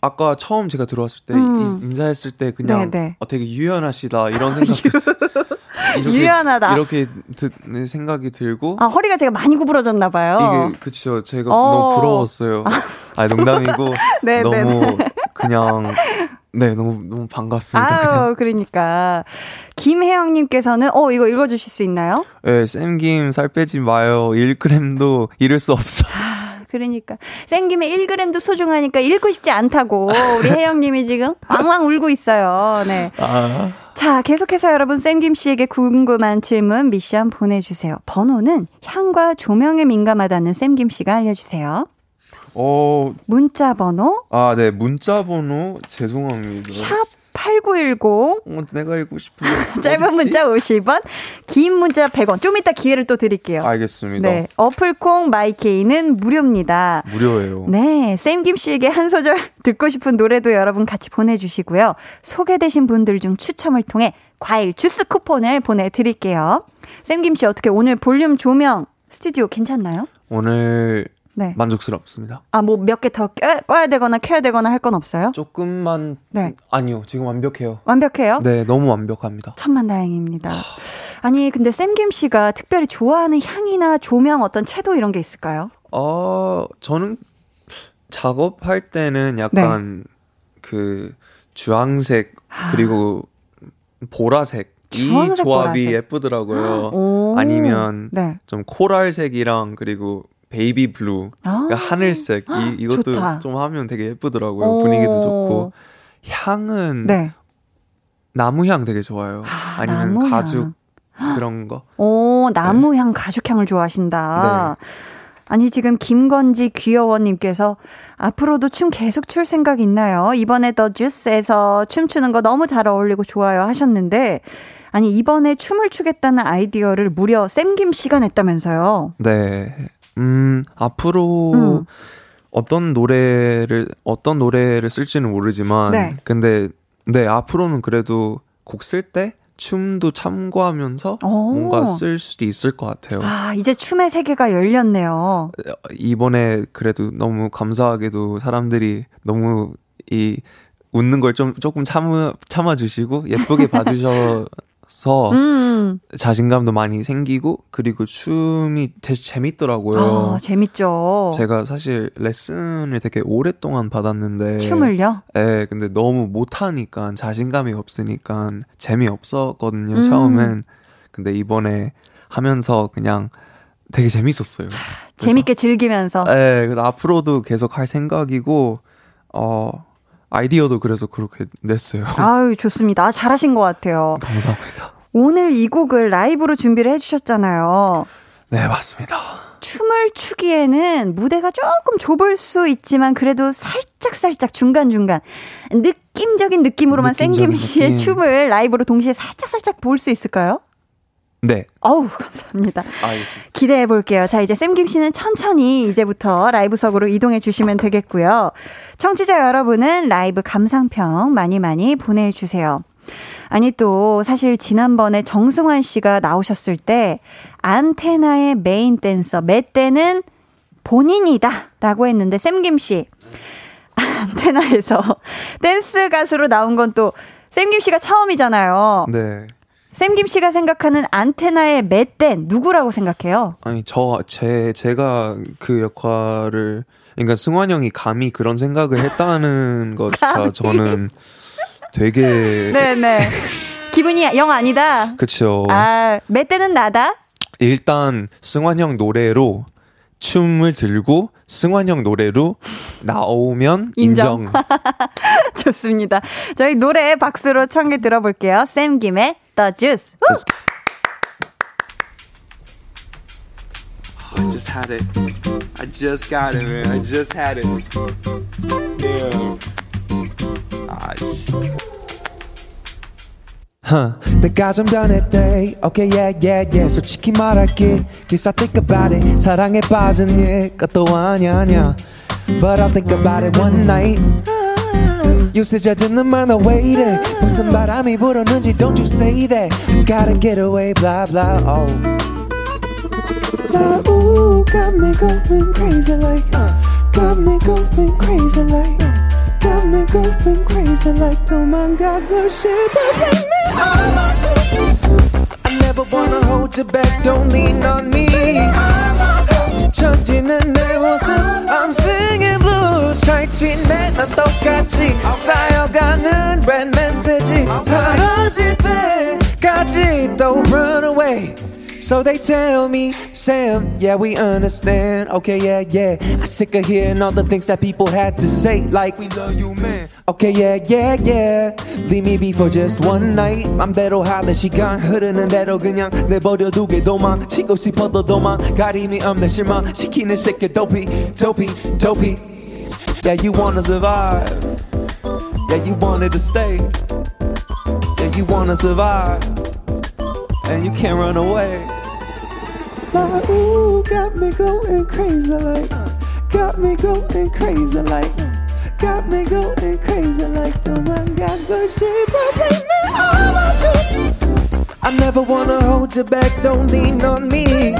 아까 처음 제가 들어왔을 때 음. 인사했을 때 그냥 어, 되게 유연하시다 이런 생각 [LAUGHS] 이렇게, 유연하다. 이렇게 듣, 생각이 들고. 아, 허리가 제가 많이 구부러졌나 봐요. 이게, 그쵸. 제가 어. 너무 부러웠어요. 아, 농담이고. [LAUGHS] 네, 네, 너무 네. 그냥. 네, 너무, 너무 반갑습니다. 아유, 그냥. 그러니까. 김혜영님께서는, 어, 이거 읽어주실 수 있나요? 네, 쌤김 살 빼지 마요. 1g도 잃을 수 없어. 아, 그러니까. 쌤김에 1g도 소중하니까 잃고 싶지 않다고. 우리 혜영님이 지금 왕왕 울고 있어요. 네. 아. 자, 계속해서 여러분 쌤김 씨에게 궁금한 질문 미션 보내주세요. 번호는 향과 조명에 민감하다는 쌤김 씨가 알려주세요. 어. 문자 번호? 아, 네. 문자 번호 죄송합니다. 샵 8910. 어, 내가 읽고 싶은 [LAUGHS] 짧은 문자 50원, 긴 문자 100원. 좀 이따 기회를 또 드릴게요. 알겠습니다. 네. 어플콩 마이케이는 무료입니다. 무료예요. 네. 쌤김 씨에게 한 소절 [LAUGHS] 듣고 싶은 노래도 여러분 같이 보내주시고요. 소개되신 분들 중 추첨을 통해 과일 주스 쿠폰을 보내드릴게요. 쌤김 씨 어떻게 오늘 볼륨 조명 스튜디오 괜찮나요? 오늘 네. 만족스럽습니다. 아, 뭐 몇 개 더 꺼야 되거나 켜야 되거나 할 건 없어요? 조금만 네. 아니요. 지금 완벽해요. 완벽해요? 네, 너무 완벽합니다. 천만 다행입니다. 아니, 근데 샘김 씨가 특별히 좋아하는 향이나 조명 어떤 채도 이런 게 있을까요? 어, 저는 작업할 때는 약간 네. 그 주황색 그리고 보라색 이 조합이 보라색. 예쁘더라고요. 아니면 네. 좀 coral색이랑 그리고 baby blue, 아~ 그러니까 하늘색 이 이것도 좋다. 좀 하면 되게 예쁘더라고요. 분위기도 좋고 향은 네. 나무 향 되게 좋아요. 아, 니면 가죽 그런 거. 오 나무 향, 네. 가죽 향을 좋아하신다. 네. 아니 지금 김건지 귀여워님께서 앞으로도 춤 계속 출 생각 있나요? 이번에 더 주스에서 춤추는 거 너무 잘 어울리고 좋아요 하셨는데 아니 이번에 춤을 추겠다는 아이디어를 무려 쌤김 씨가 냈다면서요? 네. 음 앞으로 음. 어떤 노래를 어떤 노래를 쓸지는 모르지만 네. 근데 네 앞으로는 그래도 곡 쓸 때 춤도 참고하면서 오. 뭔가 쓸 수도 있을 것 같아요. 아 이제 춤의 세계가 열렸네요. 이번에 그래도 너무 감사하게도 사람들이 너무 이 웃는 걸 좀 조금 참아 참아 주시고 예쁘게 봐 주셔 [LAUGHS] 서 음. 자신감도 많이 생기고 그리고 춤이 되게 재밌더라고요. 아, 재밌죠. 제가 사실 레슨을 되게 오랫동안 받았는데 춤을요? 네, 근데 너무 못하니까 자신감이 없으니까 재미없었거든요. 음. 처음엔 근데 이번에 하면서 그냥 되게 재밌었어요. 재밌게 즐기면서. 네, 그래서 앞으로도 계속 할 생각이고 어 아이디어도 그래서 그렇게 냈어요. [LAUGHS] 아유, 좋습니다. 잘하신 것 같아요. 감사합니다. 오늘 이 곡을 라이브로 준비를 해주셨잖아요. 네, 맞습니다. 춤을 추기에는 무대가 조금 좁을 수 있지만 그래도 살짝살짝 중간중간 느낌적인 느낌으로만 생김 씨의 느낌. 춤을 라이브로 동시에 살짝살짝 볼 수 있을까요? 네. 어우, 감사합니다. 알겠습니다. 기대해 볼게요. 자, 이제 쌤김 씨는 천천히 이제부터 라이브석으로 이동해 주시면 되겠고요. 청취자 여러분은 라이브 감상평 많이 많이 보내주세요. 아니, 또, 사실 지난번에 정승환 씨가 나오셨을 때, 안테나의 메인 댄서, 메댄은 본인이다. 라고 했는데, 쌤김 씨. 안테나에서 [LAUGHS] 댄스 가수로 나온 건 또, 쌤김 씨가 처음이잖아요. 네. 샘김 씨가 생각하는 안테나의 메댄 누구라고 생각해요? 아니 저 제 제가 그 역할을 그러니까 승환 형이 감히 그런 생각을 했다는 [LAUGHS] 것조차 저는 되게 네네 기분이 영 아니다. 그렇죠. 아 맷댄은 나다. 일단 승환 형 노래로 춤을 들고 승환 형 노래로 나오면 인정. 인정. [LAUGHS] 좋습니다. 저희 노래 박수로 청해 들어볼게요. 샘 김의 The Juice. I just had it. I just got it, man. I just had it. Yeah. 아, Huh. 내가 좀 변했대. Okay, yeah, yeah, yeah. 솔직히 말할게. Guess I think about it. 사랑에 빠진 얘가 아냐, 아냐. But I'll think about it one night. 요새 잘 듣는 만화 왜 이래 무슨 바람이 불었는지 don't you say that I gotta get away blah blah oh Blah, ooh, got me going crazy like Got me going crazy like Got me going crazy like 도망가고 싶어 Take me all my juice I never wanna hold you back don't lean on me 비춰지는 내 모습 I'm singing blues 찰지네 난 똑같이 쌓여가는 red message 사라질 때까지 또 run away So they tell me, Sam, yeah, we understand. Okay, yeah, yeah. I sick of hearing all the things that people had to say, like, we love you, man. Okay, yeah, yeah, yeah. Leave me be for just one night. 맘대로 할래, 시간 흐르는 대로 그냥 내버려두게 도망치고 싶어도 도망. 가림이 없는 실망. 시키는 새끼 dopey, dopey, dopey. Yeah, you wanna survive. Yeah, you wanted to stay. Yeah, you wanna survive and you can't run away. Like, ooh, got me going crazy like, got me going crazy like, got me going crazy like, 도망가고 싶어, bring me all my juice. I never wanna hold you back, don't lean on me.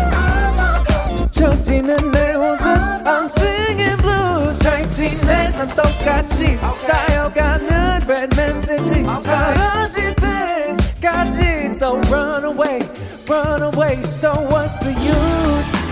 젖지는 내 모습, I'm singing blues. 찰지네, 난 똑같이 쌓여가는 red message. 사라질 때까지 또 run away, run away. So what's the use?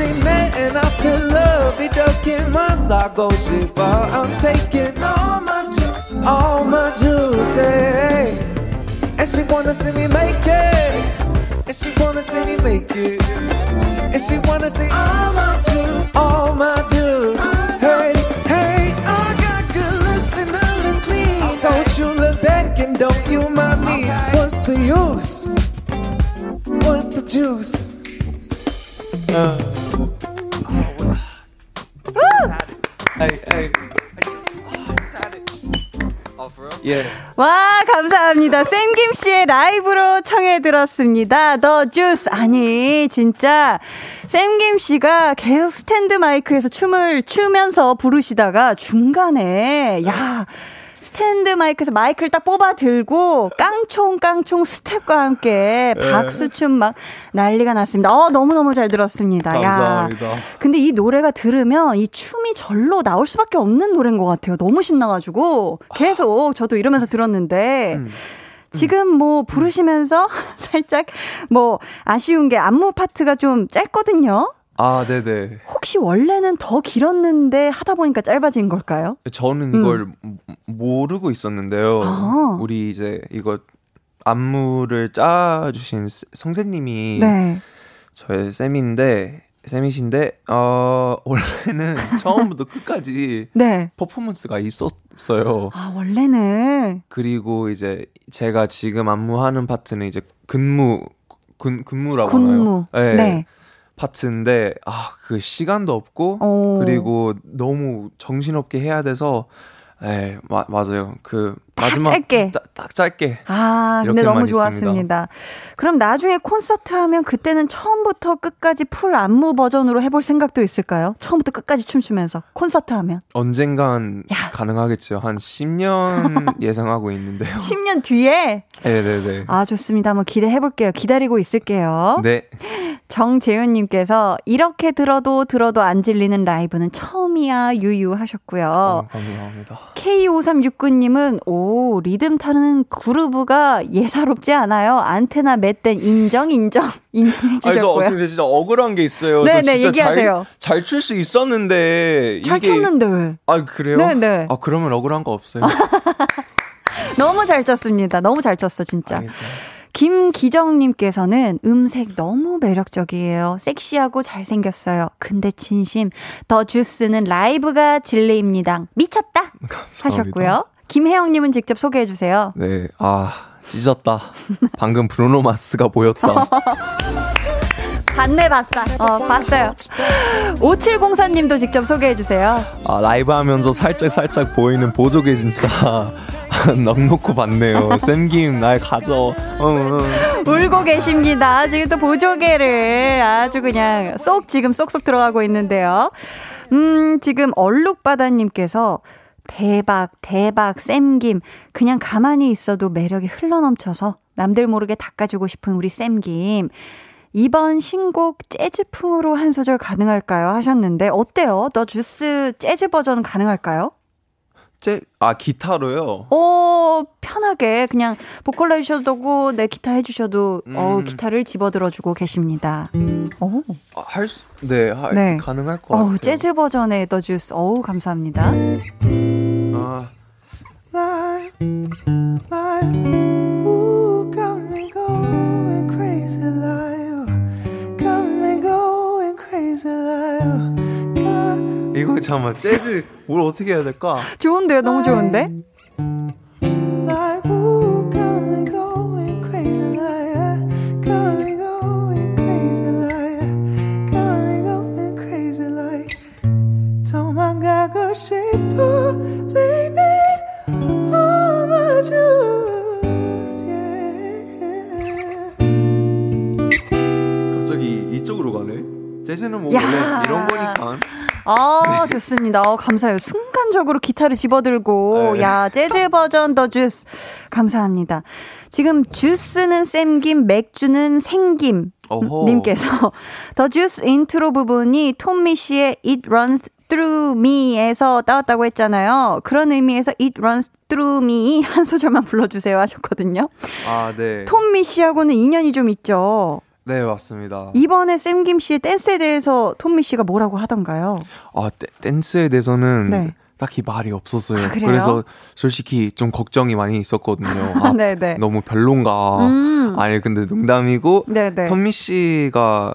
and i feel love, it go massa gossipar. I'm taking all my juice, all my juice, hey. And she wanna see me make it, and she wanna see me make it, and she wanna see all my juice, all my juice, hey, hey. I got good looks and I look clean. Don't you look back and don't you mind me? What's the use? What's the juice? Hey. 예. 와, 감사합니다. 쌤김 씨의 라이브로 청해 들었습니다. The Juice. 아니, 진짜 쌤김 씨가 계속 스탠드 마이크에서 춤을 추면서 부르시다가 중간에 야, 스탠드 마이크에서 마이크를 딱 뽑아 들고 깡총 깡총 스텝과 함께 네. 박수춤 막 난리가 났습니다. 어, 너무 너무 잘 들었습니다. 감사합니다. 야. 근데 이 노래가 들으면 이 춤이 절로 나올 수밖에 없는 노래인 것 같아요. 너무 신나가지고 계속 저도 이러면서 들었는데 음. 지금 뭐 부르시면서 [LAUGHS] 살짝 뭐 아쉬운 게 안무 파트가 좀 짧거든요. 아, 네네. 혹시 원래는 더 길었는데 하다 보니까 짧아진 걸까요? 저는 이걸 음. 모르고 있었는데요. 아. 우리 이제 이거 안무를 짜주신 선생님이 네. 저의 쌤인데 쌤이신데 어 [LAUGHS] 원래는 처음부터 끝까지 네. 퍼포먼스가 있었어요. 아 원래는 그리고 이제 제가 지금 안무하는 파트는 이제 근무 근 근무라고 군무. 하나요? 네. 네. 파트인데 아 그 시간도 없고 오. 그리고 너무 정신없게 해야 돼서 네, 마, 맞아요. 그 마지막 짧게 딱, 딱 짧게. 아, 근데 너무 좋았습니다. 있습니다. 그럼 나중에 콘서트 하면 그때는 처음부터 끝까지 풀 안무 버전으로 해볼 생각도 있을까요? 처음부터 끝까지 춤추면서 콘서트 하면 언젠간 야. 가능하겠죠. 한 10년 [LAUGHS] 예상하고 있는데요. 10년 뒤에? 네, 네, 네. 아, 좋습니다. 한번 기대해 볼게요. 기다리고 있을게요. 네. 정재윤님께서 이렇게 들어도 들어도 안 질리는 라이브는 처음이야 유유 하셨고요. 어, 감사합니다. K5369님은 오 리듬 타는 그루브가 예사롭지 않아요. 안테나 맷댄 인정 인정 [LAUGHS] 인정해 주셨고요. 아니, 저 진짜 억울한 게 있어요. 네 네 얘기하세요. 잘 출 수 있었는데 잘 이게... 췄는데 왜? 아 그래요? 네 네. 아 그러면 억울한 거 없어요. [LAUGHS] 너무 잘 쳤습니다. 너무 잘 쳤어 진짜. 알겠습니다. 김기정님께서는 음색 너무 매력적이에요. 섹시하고 잘생겼어요. 근데 진심, 더 주스는 라이브가 진리입니다. 미쳤다! [LAUGHS] 감사합니다. 하셨고요. 김혜영님은 직접 소개해 주세요. 네, 아, 찢었다. 방금 브루노 마스가 보였다. [LAUGHS] 봤네, 봤다. 어, 봤어요. 5704님도 직접 소개해 주세요. 아, 라이브 하면서 살짝 살짝 보이는 보조개 진짜 [LAUGHS] 넉넉고 봤네요. 쌤김 날 가져. 어, 어. 울고 계십니다. 지금 또 보조개를 아주 그냥 쏙 지금 쏙쏙 들어가고 있는데요. 음, 지금 얼룩바다님께서 대박, 대박, 쌤김. 그냥 가만히 있어도 매력이 흘러넘쳐서 남들 모르게 닦아주고 싶은 우리 쌤김. 이번 신곡 재즈풍으로 한 소절 가능할까요? 하셨는데, 어때요? 너 주스 재즈 버전 가능할까요? 제, 아, 기타로요? 오, 편하게. 그냥 보컬로 해주셔도 되고, 내 네, 기타 해주셔도, 음. 어 기타를 집어들어주고 계십니다. 오. 아, 할 수, 네, 하, 네. 가능할 것 같아요. 재즈 버전의 더 주스. 어우, 감사합니다. 아. Ooh, 이거 잠깐만 재즈 뭘 어떻게 해야 될까? 좋은데요, 너무 좋은데? 싶어, baby, all my yeah. 갑자기 이쪽으로 가네. 재즈는 뭐 야. 원래 이런 거니까. 아, 좋습니다. 어, 감사해요. 순간적으로 기타를 집어들고, 네. 야, 재즈 버전 더 주스. 감사합니다. 지금 주스는 쌤김, 맥주는 생김. 님께서 The Juice intro 부분이 톰 미쉬의 It Runs Through Me에서 따왔다고 했잖아요. 그런 의미에서 It Runs Through Me 한 소절만 불러주세요 하셨거든요. 아, 네. 톰 미쉬하고는 인연이 좀 있죠. 네, 맞습니다. 이번에 쌤김 씨의 댄스에 대해서 톰 미쉬가 뭐라고 하던가요? 아, 댄스에 대해서는 네. 딱히 말이 없었어요. 아, 그래서 솔직히 좀 걱정이 많이 있었거든요. [LAUGHS] 아, 네네. 너무 별론가. 음. 아니 근데 농담이고 네네. 톰 미쉬가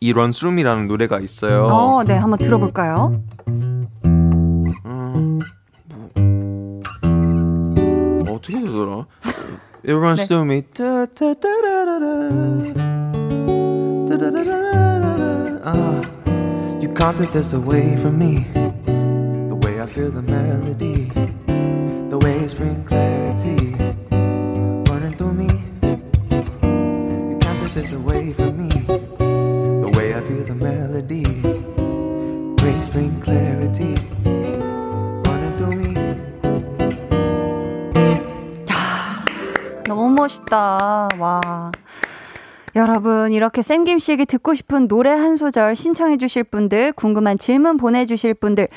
이런 수룸이라는 노래가 있어요. 어, 네, 한번 들어볼까요? 음, 뭐, 어떻게 되더라? It runs 네. through me. Uh, you can't take this away from me. The way I feel the melody, the waves bring clarity running through me. You can't take this away from me. The way I feel the melody, waves bring clarity 너무 멋있다. 와. 여러분, 이렇게 쌤김 씨에게 듣고 싶은 노래 한 소절 신청해 주실 분들, 궁금한 질문 보내 주실 분들,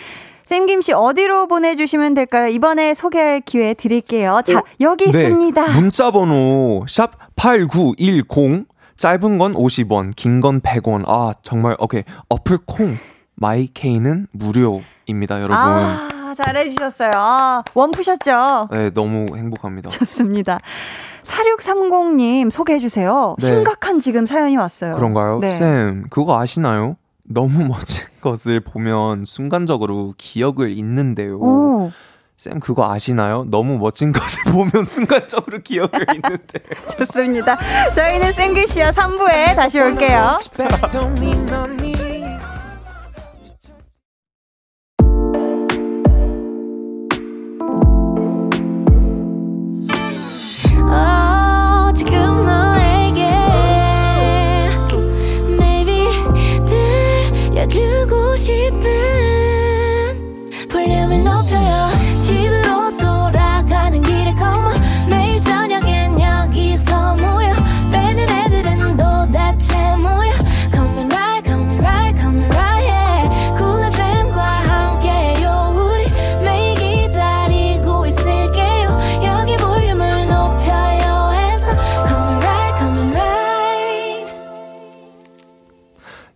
쌤김 씨 어디로 보내주시면 될까요? 이번에 소개할 기회 드릴게요. 자, 어, 여기 네. 있습니다. 문자 번호 샵 8910 짧은 건 50원, 긴 건 100원. 아, 정말 오케이. 어플 콩 마이케이는 무료입니다, 여러분. 아, 잘해주셨어요. 아, 원 푸셨죠? 네, 너무 행복합니다. 좋습니다. 4630님 소개해주세요. 네. 심각한 지금 사연이 왔어요. 그런가요? 네. 쌤, 그거 아시나요? 너무 멋진 [LAUGHS] 것을 보면 순간적으로 기억을 잊는데요. 오. 쌤 그거 아시나요? 너무 멋진 [LAUGHS] 것을 보면 순간적으로 기억을 [LAUGHS] 잊는데. 좋습니다. 저희는 쌤글씨와 3부에 다시 올게요.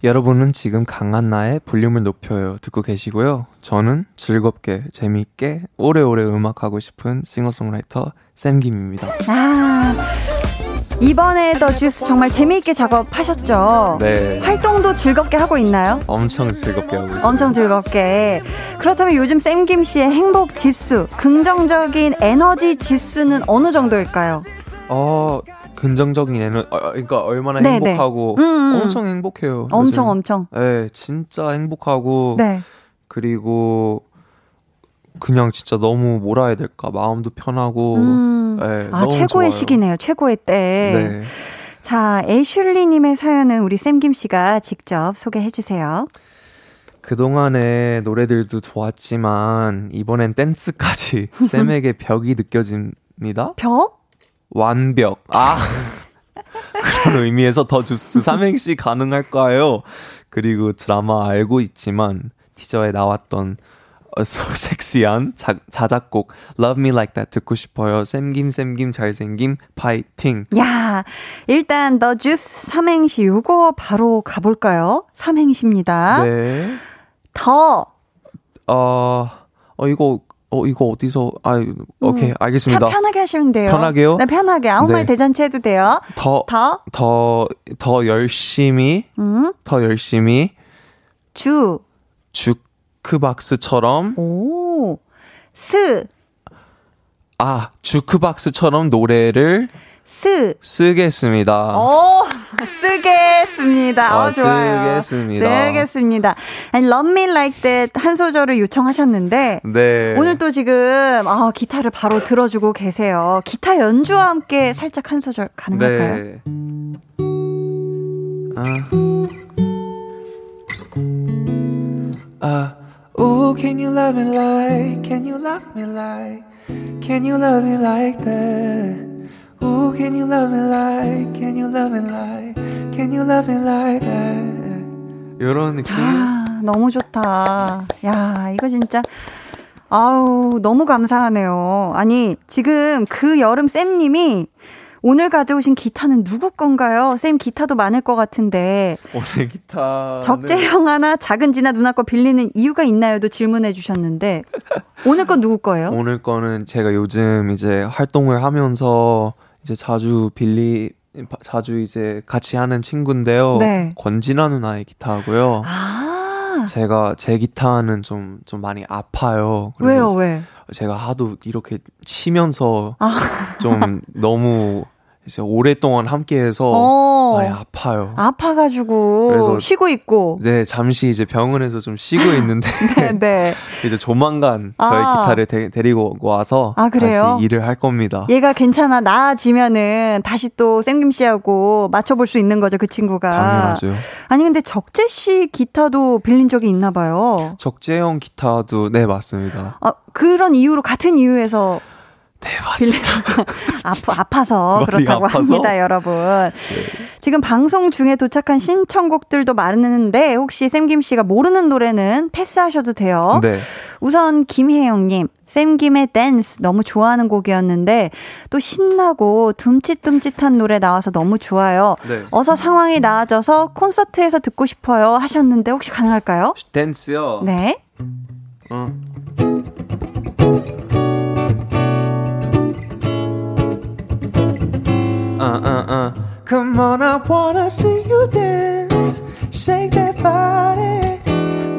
여러분은 지금 강한나의 볼륨을 높여요 듣고 계시고요. 저는 즐겁게 재미있게 오래오래 음악하고 싶은 싱어송라이터 샘김입니다. 아 이번에 더 주스 정말 재미있게 작업하셨죠? 네. 활동도 즐겁게 하고 있나요? 엄청 즐겁게 하고 있어요. 엄청 즐겁게. 그렇다면 요즘 샘김 씨의 행복 지수, 긍정적인 에너지 지수는 어느 정도일까요? 어, 긍정적인 에너 어, 그러니까 얼마나 네네. 네. 행복하고 음, 음. 엄청 행복해요. 엄청 요즘. 엄청. 네, 진짜 행복하고 네. 그리고 그냥 진짜 너무 뭐라 해야 될까 마음도 편하고 음. 네, 아 최고의 좋아요. 시기네요. 최고의 때. 네. 자, 애슐리님의 사연은 우리 샘김 씨가 직접 소개해 주세요. 그동안의 노래들도 좋았지만 이번엔 댄스까지 [LAUGHS] 샘에게 벽이 느껴집니다. 벽? 완벽. 아. [LAUGHS] 그런 의미에서 더 주스 삼행시 가능할까요? 그리고 드라마 알고 있지만 티저에 나왔던 어, 섹시한 자, 자작곡 Love Me Like That 듣고 싶어요. 샘김 샘김 잘생김 파이팅. 야, 일단 더 주스 삼행시 요거 바로 가볼까요? 삼행시입니다. 네. 더. 어, 어 이거 어 이거 어디서 아 오케이 음, 알겠습니다. 편하게 하시면 돼요. 편하게요? 네 편하게 아무 네. 말 대잔치 해도 돼요. 더더더 더, 더 열심히 음? 더 열심히 주 주크박스처럼 오스 아 주크박스처럼 노래를 쓰 쓰겠습니다. [LAUGHS] 오 쓰 겠습니다. 아, 어 좋아요. 쓰겠습니다. 쓰겠습니다. And Love Me Like That 한 소절을 요청하셨는데 네. 오늘 또 지금 아 기타를 바로 들어주고 계세요. 기타 연주와 함께 살짝 한 소절 가능할까요? 네. 아. 아. Oh, can you love me like, can you love me like, can you love me like that? Ooh, can you love me like, can you love me like, can you love me like that? 이런 느낌. 아, 너무 좋다. 야, 이거 진짜. 아우, 너무 감사하네요. 아니, 지금 그 여름 쌤님이 오늘 가져오신 기타는 누구 건가요? 쌤 기타도 많을 것 같은데. 오늘 기타. 적재형 하나 작은 지나 누나 거 빌리는 이유가 있나요?도 질문해 주셨는데. 오늘 건 누구 거예요? 오늘 거는 제가 요즘 이제 활동을 하면서 이제 자주 빌리 자주 이제 같이 하는 친구인데요. 네. 권진아 누나의 기타고요. 아. 제가 제 기타는 좀좀 많이 아파요. 왜요, 왜? 제가 하도 이렇게 치면서 아. 좀 [LAUGHS] 너무 이제 오랫동안 함께해서 어. 많이 아파요. 아파가지고 그래서 쉬고 있고. 네, 잠시 이제 병원에서 좀 쉬고 [LAUGHS] 있는데. 네, 네. [LAUGHS] 이제 조만간 저희 아. 기타를 데, 리고 와서 아? 다시 일을 할 겁니다. 얘가 괜찮아 나아지면은 다시 또 쌤김 씨하고 맞춰볼 수 있는 거죠, 그 친구가. 당연하죠. 아니 근데 적재 씨 기타도 빌린 적이 있나 봐요. 적재형 기타도 네 맞습니다. 아 그런 이유로 같은 이유에서 네, 맞습니다. 아프, 아파서 그렇다고 아파서? 합니다, 여러분. 네. 지금 방송 중에 도착한 신청곡들도 많은데 혹시 샘김 씨가 모르는 노래는 패스하셔도 돼요. 네. 우선 김혜영님, 샘김의 댄스 너무 좋아하는 곡이었는데 또 신나고 둠칫둠칫한 노래 나와서 너무 좋아요. 네. 어서 상황이 나아져서 콘서트에서 듣고 싶어요 하셨는데 혹시 가능할까요? 댄스요? 네. 어. Uh, uh, uh. Come on, I wanna see you dance. Shake that body,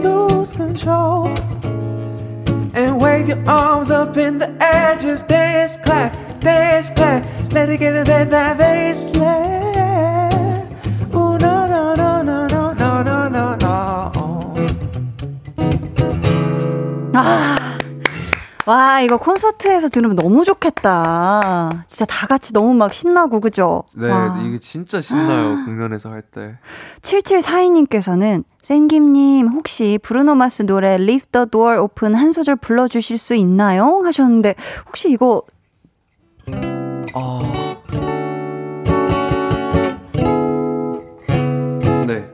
lose control. And wave your arms up in the air, just dance, clap, dance, clap. Let it get in that, that baseline. Ooh, no, no, no, no, no, no, no, no, no. Ah. 와, 이거 콘서트에서 들으면 너무 좋겠다. 진짜 다 같이 너무 막 신나고, 그죠? 네, 와. 이게 진짜 신나요, 공연에서 할 때. 7742님께서는, 생김님, 혹시 브루노마스 노래 Leave the Door Open 한 소절 불러주실 수 있나요? 하셨는데, 혹시 이거. 아. 네,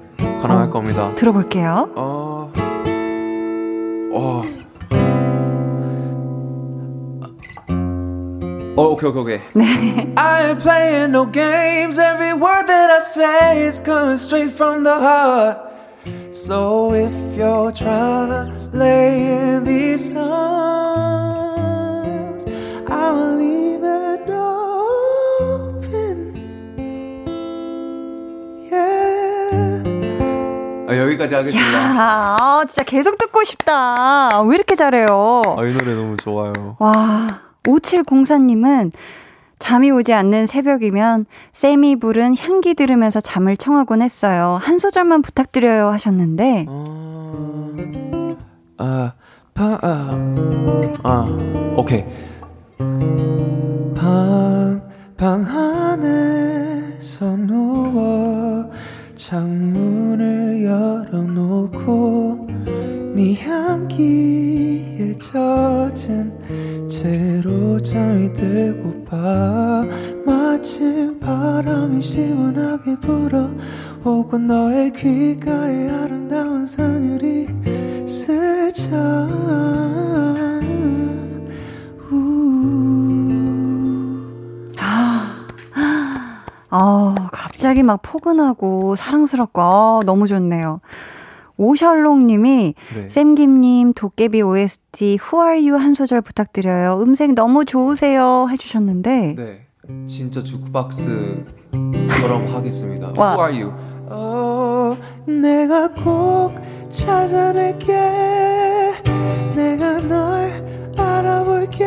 가능할 어, 겁니다. 들어볼게요. 어. 어. Oh, okay, okay, okay. I ain't playing no games. Every word that I say is coming straight from the heart. So if you're trying to lay in these songs, I will leave the door open. Yeah. 아, 여기까지 하겠습니다. 야, 아, 진짜 계속 듣고 싶다. 왜 이렇게 잘해요? 아, 이 노래 너무 좋아요. 와. 5704님은 잠이 오지 않는 새벽이면 쌤이 부른 향기 들으면서 잠을 청하곤 했어요. 한 소절만 부탁드려요 하셨는데. 어... 아, 파, 아, 아, 오케이. 방, 방 안에서 누워 창문을 열어놓고 네 향기에 젖은 채로 잠이 들고 봐. 마침 바람이 시원하게 불어오고 너의 귓가에 아름다운 선율이 스쳐. 아, 갑자기 막 포근하고 사랑스럽고. 아, 너무 좋네요. 오셜롱님이 네. 쌤김님 도깨비 OST Who Are You 한 소절 부탁드려요. 음색 너무 좋으세요 해주셨는데 네 진짜 주크박스처럼 [LAUGHS] 하겠습니다. 와. Who Are You? 어, 내가 꼭 찾아낼게 내가 널 알아볼게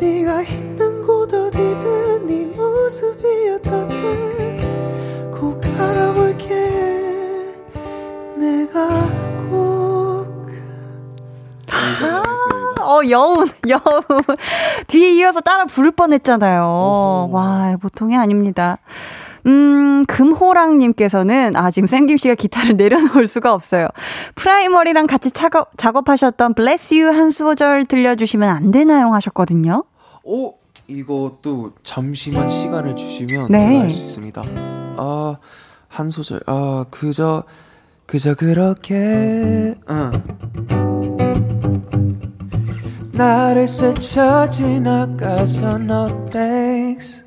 네가 힘든 곳 어디든 네 모습이 어떻든 꼭 알아볼게 내가 꼭 아, 어, 여운, [LAUGHS] 여운. 뒤에 이어서 따라 부를 뻔 했잖아요. 와, 보통이 아닙니다. 음, 금호랑님께서는, 아, 지금 샘김 씨가 기타를 [LAUGHS] 내려놓을 수가 없어요. 프라이머리랑 같이 작업, 작업하셨던 Bless You 한 소절 들려주시면 안 되나요? 하셨거든요. 오, 이것도 잠시만 시간을 주시면 네. 제가 할수 있습니다. 아, 한 소절, 아, 그저, 그저 그렇게 어. 나를 스쳐 지나가서 no thanks.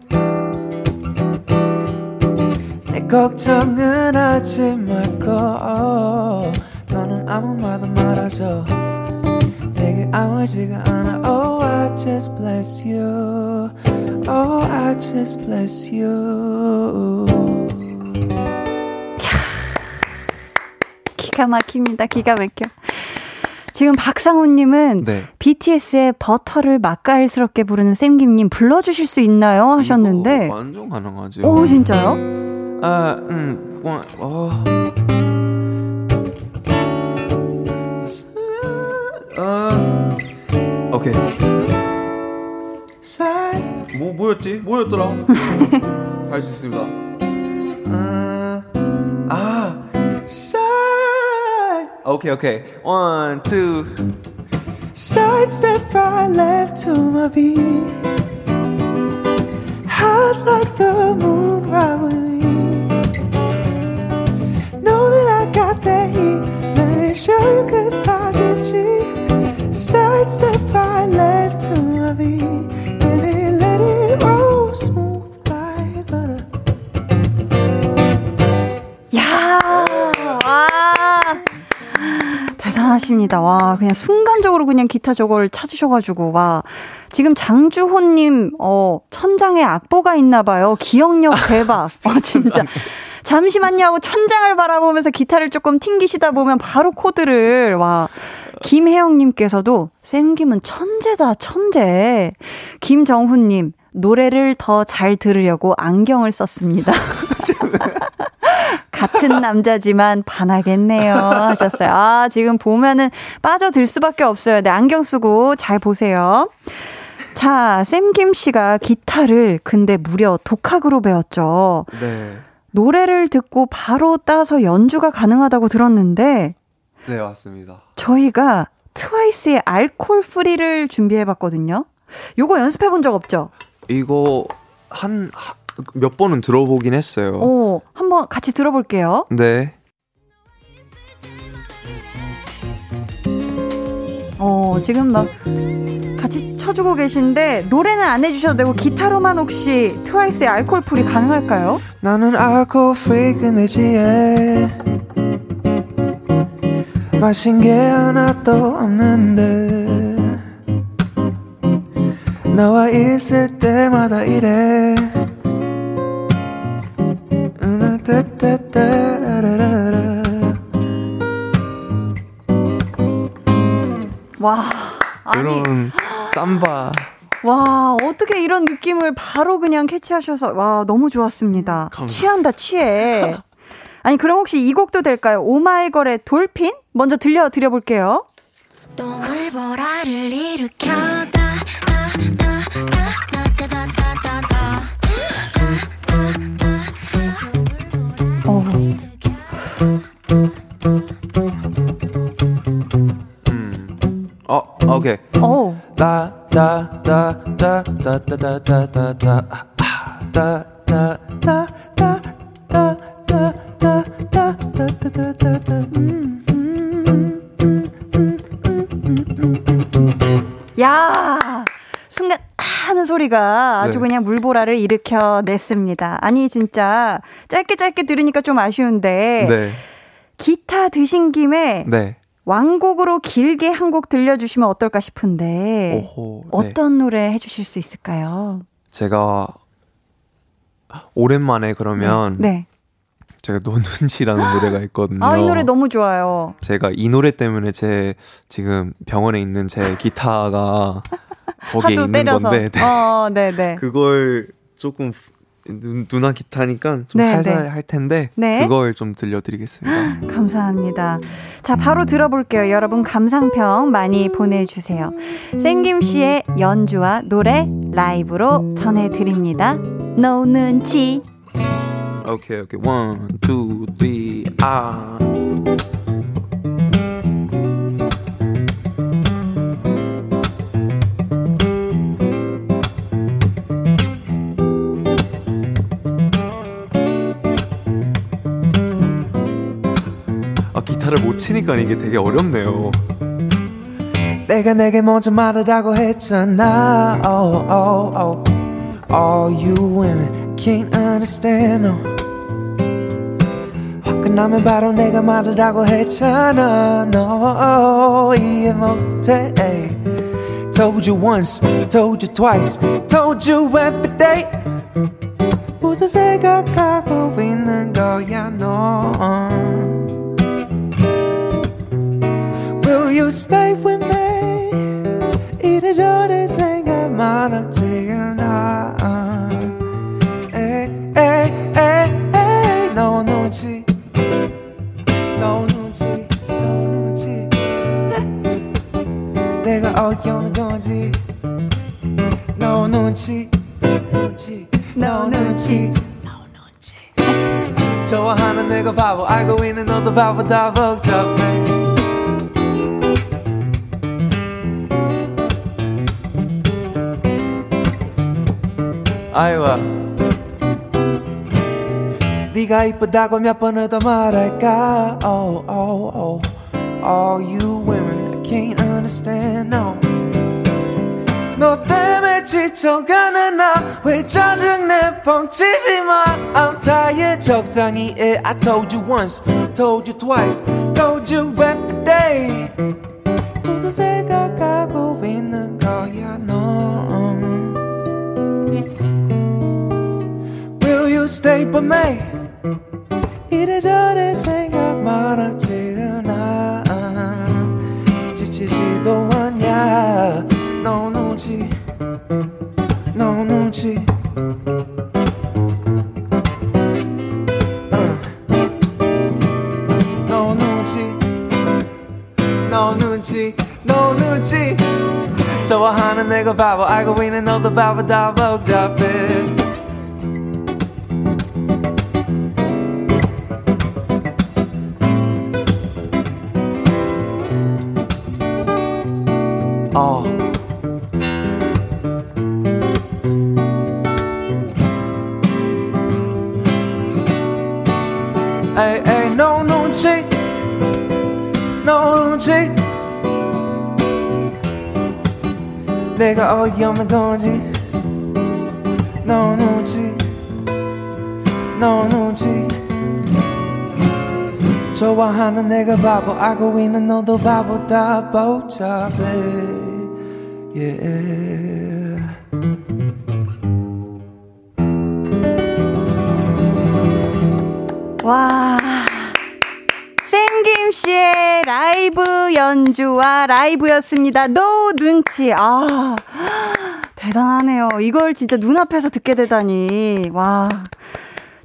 내 걱정은 하지 말고 너는 아무 말도 말아줘. 내게 아무지가 않아. Oh I just bless you. Oh I just bless you 기가 막힙니다 기가 막혀 지금 박상호님은 네. BTS의 버터를 맛깔스럽게 부르는 쌤김님 불러주실 수 있나요? 하셨는데. 완전 가능하죠. 오, 진짜요? 아, 음, 어. 어. 오케이. 살. 뭐, 뭐였지? 뭐였더라? [LAUGHS] 할 수 있습니다. 아, 아, 살. Okay, okay. One, two. Sidestep right left to my beat. Hot like the moon, right with me. Know that I got that heat. Let me show you cause talk is cheap. Sidestep right left to my beat. 하십니다. 와, 그냥 순간적으로 그냥 기타 저거를 찾으셔가지고, 와. 지금 장주호님, 어, 천장에 악보가 있나봐요. 기억력 [LAUGHS] 대박. 어, 진짜. 잠시만요 하고 천장을 바라보면서 기타를 조금 튕기시다 보면 바로 코드를, 와. 김혜영님께서도, 쌤김은 천재다, 천재. 김정훈님, 노래를 더 잘 들으려고 안경을 썼습니다. [LAUGHS] [LAUGHS] 같은 남자지만 반하겠네요. 하셨어요. 아, 지금 보면은 빠져들 수밖에 없어요. 네, 안경 쓰고 잘 보세요. 자, 샘김 씨가 기타를 근데 무려 독학으로 배웠죠. 네. 노래를 듣고 바로 따서 연주가 가능하다고 들었는데. 네, 맞습니다. 저희가 트와이스의 Alcohol-Free를 준비해 봤거든요. 요거 연습해 본 적 없죠? 이거 한, 몇 번은 들어보긴 했어요. 오, 한번 같이 들어볼게요. 네. 어, 지금 막 같이 쳐주고 계신데 노래는 안 해주셔도 되고 기타로만 혹시 트와이스의 Alcohol-Free 가능할까요? 나는 Alcohol-Free 근데 취해 마신 게 하나도 없는데 너와 있을 때마다 이래 와, 이런 삼바. 와, 어떻게 이런 느낌을 바로 그냥 캐치하셔서, 와, 너무 좋았습니다. 감사합니다. 취한다, 취해. 아니, 그럼 혹시 이 곡도 될까요? 오마이걸의 돌핀? 먼저 들려 드려볼게요. 똥을 보라를 일으켜 음. 어, 오케이. 오. 따, 따, 야! 순간 하는 소리가 아주 네. 그냥 물보라를 일으켜 냈습니다. 아니 진짜 짧게 짧게 들으니까 좀 아쉬운데 네. 기타 드신 김에 네. 왕곡으로 길게 한 곡 들려주시면 어떨까 싶은데 오호, 네. 어떤 노래 해주실 수 있을까요? 제가 오랜만에 그러면 네. 네. 제가 노는지라는 노래가 있거든요. 아, 이 노래 너무 좋아요. 제가 이 노래 때문에 제 지금 병원에 있는 제 기타가 [LAUGHS] 거기에 있는 때려서. 건데 네. 어, 네, 네. 그걸 조금 누, 누나 기타니까 좀 네, 살살 네. 할 텐데 네. 그걸 좀 들려드리겠습니다. 감사합니다. 자 바로 들어볼게요. 여러분 감상평 많이 보내주세요. 생김 씨의 연주와 노래 라이브로 전해드립니다. No 눈치. 오케이 오케이 원, 투, 쓰리, 아. 치니까 이게 되게 어렵네요. 내가 내게 먼저 말하라고 했잖아. Oh, oh, oh. All you women can't understand. No. 화끈하면 바로 내가 말하라고 했잖아. No, 이해 못해. Told you once, told you twice, told you every day. 무슨 생각하고 있는 거야, 너. You stay with me? 이래저래 생각 많았지, 나. 에이, 좋아하는 내가 바보 알고 있는 너도 바보 다 복잡해 아이와 네가 이쁘다고 몇 번을 더 말할까 Oh oh oh All you women I can't understand no 너 때문에 지쳐가는 나왜 짜증내 펑치지 마 I'm tired 적당히 해 I told you once told you twice told you every day 무슨 생각하 stay by me. 이래저래 생각 많았지 않아 지치지도 않냐. 너 눈치 너 눈치. 너 눈치 좋아하는 내가 바보 알고 있는 너도 바보다 복잡해 내가 어이없는 건지 no 눈치 no 눈치 좋아하는 내가 바보 알고 있는 너도 바보 다 복잡해 yeah. 와. 씨의 라이브 연주와 라이브였습니다. 노 눈치. 아. 대단하네요. 이걸 진짜 눈앞에서 듣게 되다니. 와.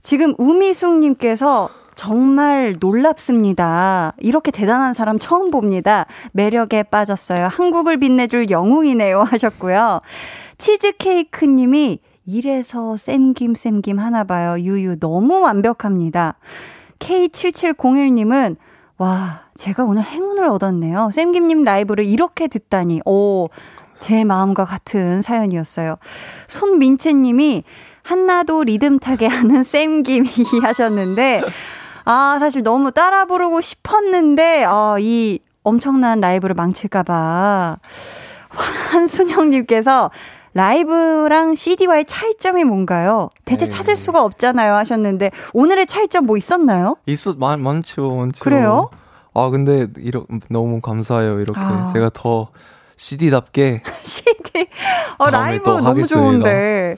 지금 우미숙님께서 정말 놀랍습니다. 이렇게 대단한 사람 처음 봅니다. 매력에 빠졌어요. 한국을 빛내줄 영웅이네요. 하셨고요. 치즈케이크님이 이래서 쌤김 쌤김 하나 봐요. 유유 너무 완벽합니다. K7701님은 와, 제가 오늘 행운을 얻었네요. 쌤김님 라이브를 이렇게 듣다니. 오, 제 마음과 같은 사연이었어요. 손민채님이 한나도 리듬 타게 하는 [LAUGHS] 쌤김이 하셨는데, 아, 사실 너무 따라 부르고 싶었는데, 어, 이 엄청난 라이브를 망칠까봐. [LAUGHS] 한순영님께서 라이브랑 CD와의 차이점이 뭔가요? 대체 네. 찾을 수가 없잖아요 하셨는데 오늘의 차이점 뭐 있었나요? 있었 많 많죠, 많죠. 그래요? 아 근데 이러 너무 감사해요 이렇게 아. 제가 더 CD답게 [LAUGHS] CD 어 라이브 너무 하겠습니다. 좋은데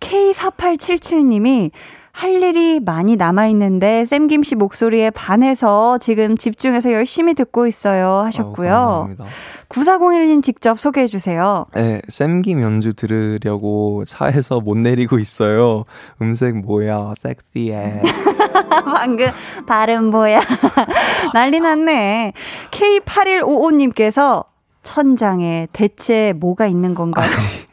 K4877님이 할 일이 많이 남아있는데, 쌤김 씨 목소리에 반해서 지금 집중해서 열심히 듣고 있어요. 하셨고요. 아 9401님 직접 소개해주세요. 네, 쌤김 연주 들으려고 차에서 못 내리고 있어요. 음색 뭐야, 섹시해. [LAUGHS] 방금 발음 뭐야. [LAUGHS] 난리 났네. K8155님께서 천장에 대체 뭐가 있는 건가요?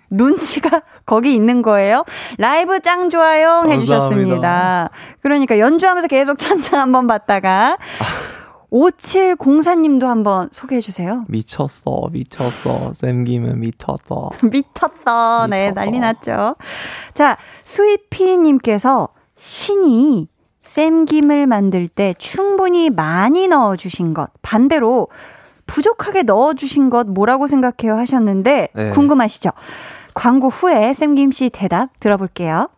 눈치가 [LAUGHS] 거기 있는 거예요. 라이브 짱 좋아요 해주셨습니다. 그러니까 연주하면서 계속 천장 한번 봤다가 5704님도 한번 소개해 주세요. 미쳤어, 미쳤어. 쌤김은 미쳤어. [LAUGHS] 미쳤어. 네, 난리 났죠. 자, 스위피님께서 신이 쌤김을 만들 때 충분히 많이 넣어주신 것. 반대로 부족하게 넣어주신 것 뭐라고 생각해요 하셨는데 네. 궁금하시죠? 광고 후에 쌤김 씨 대답 들어볼게요.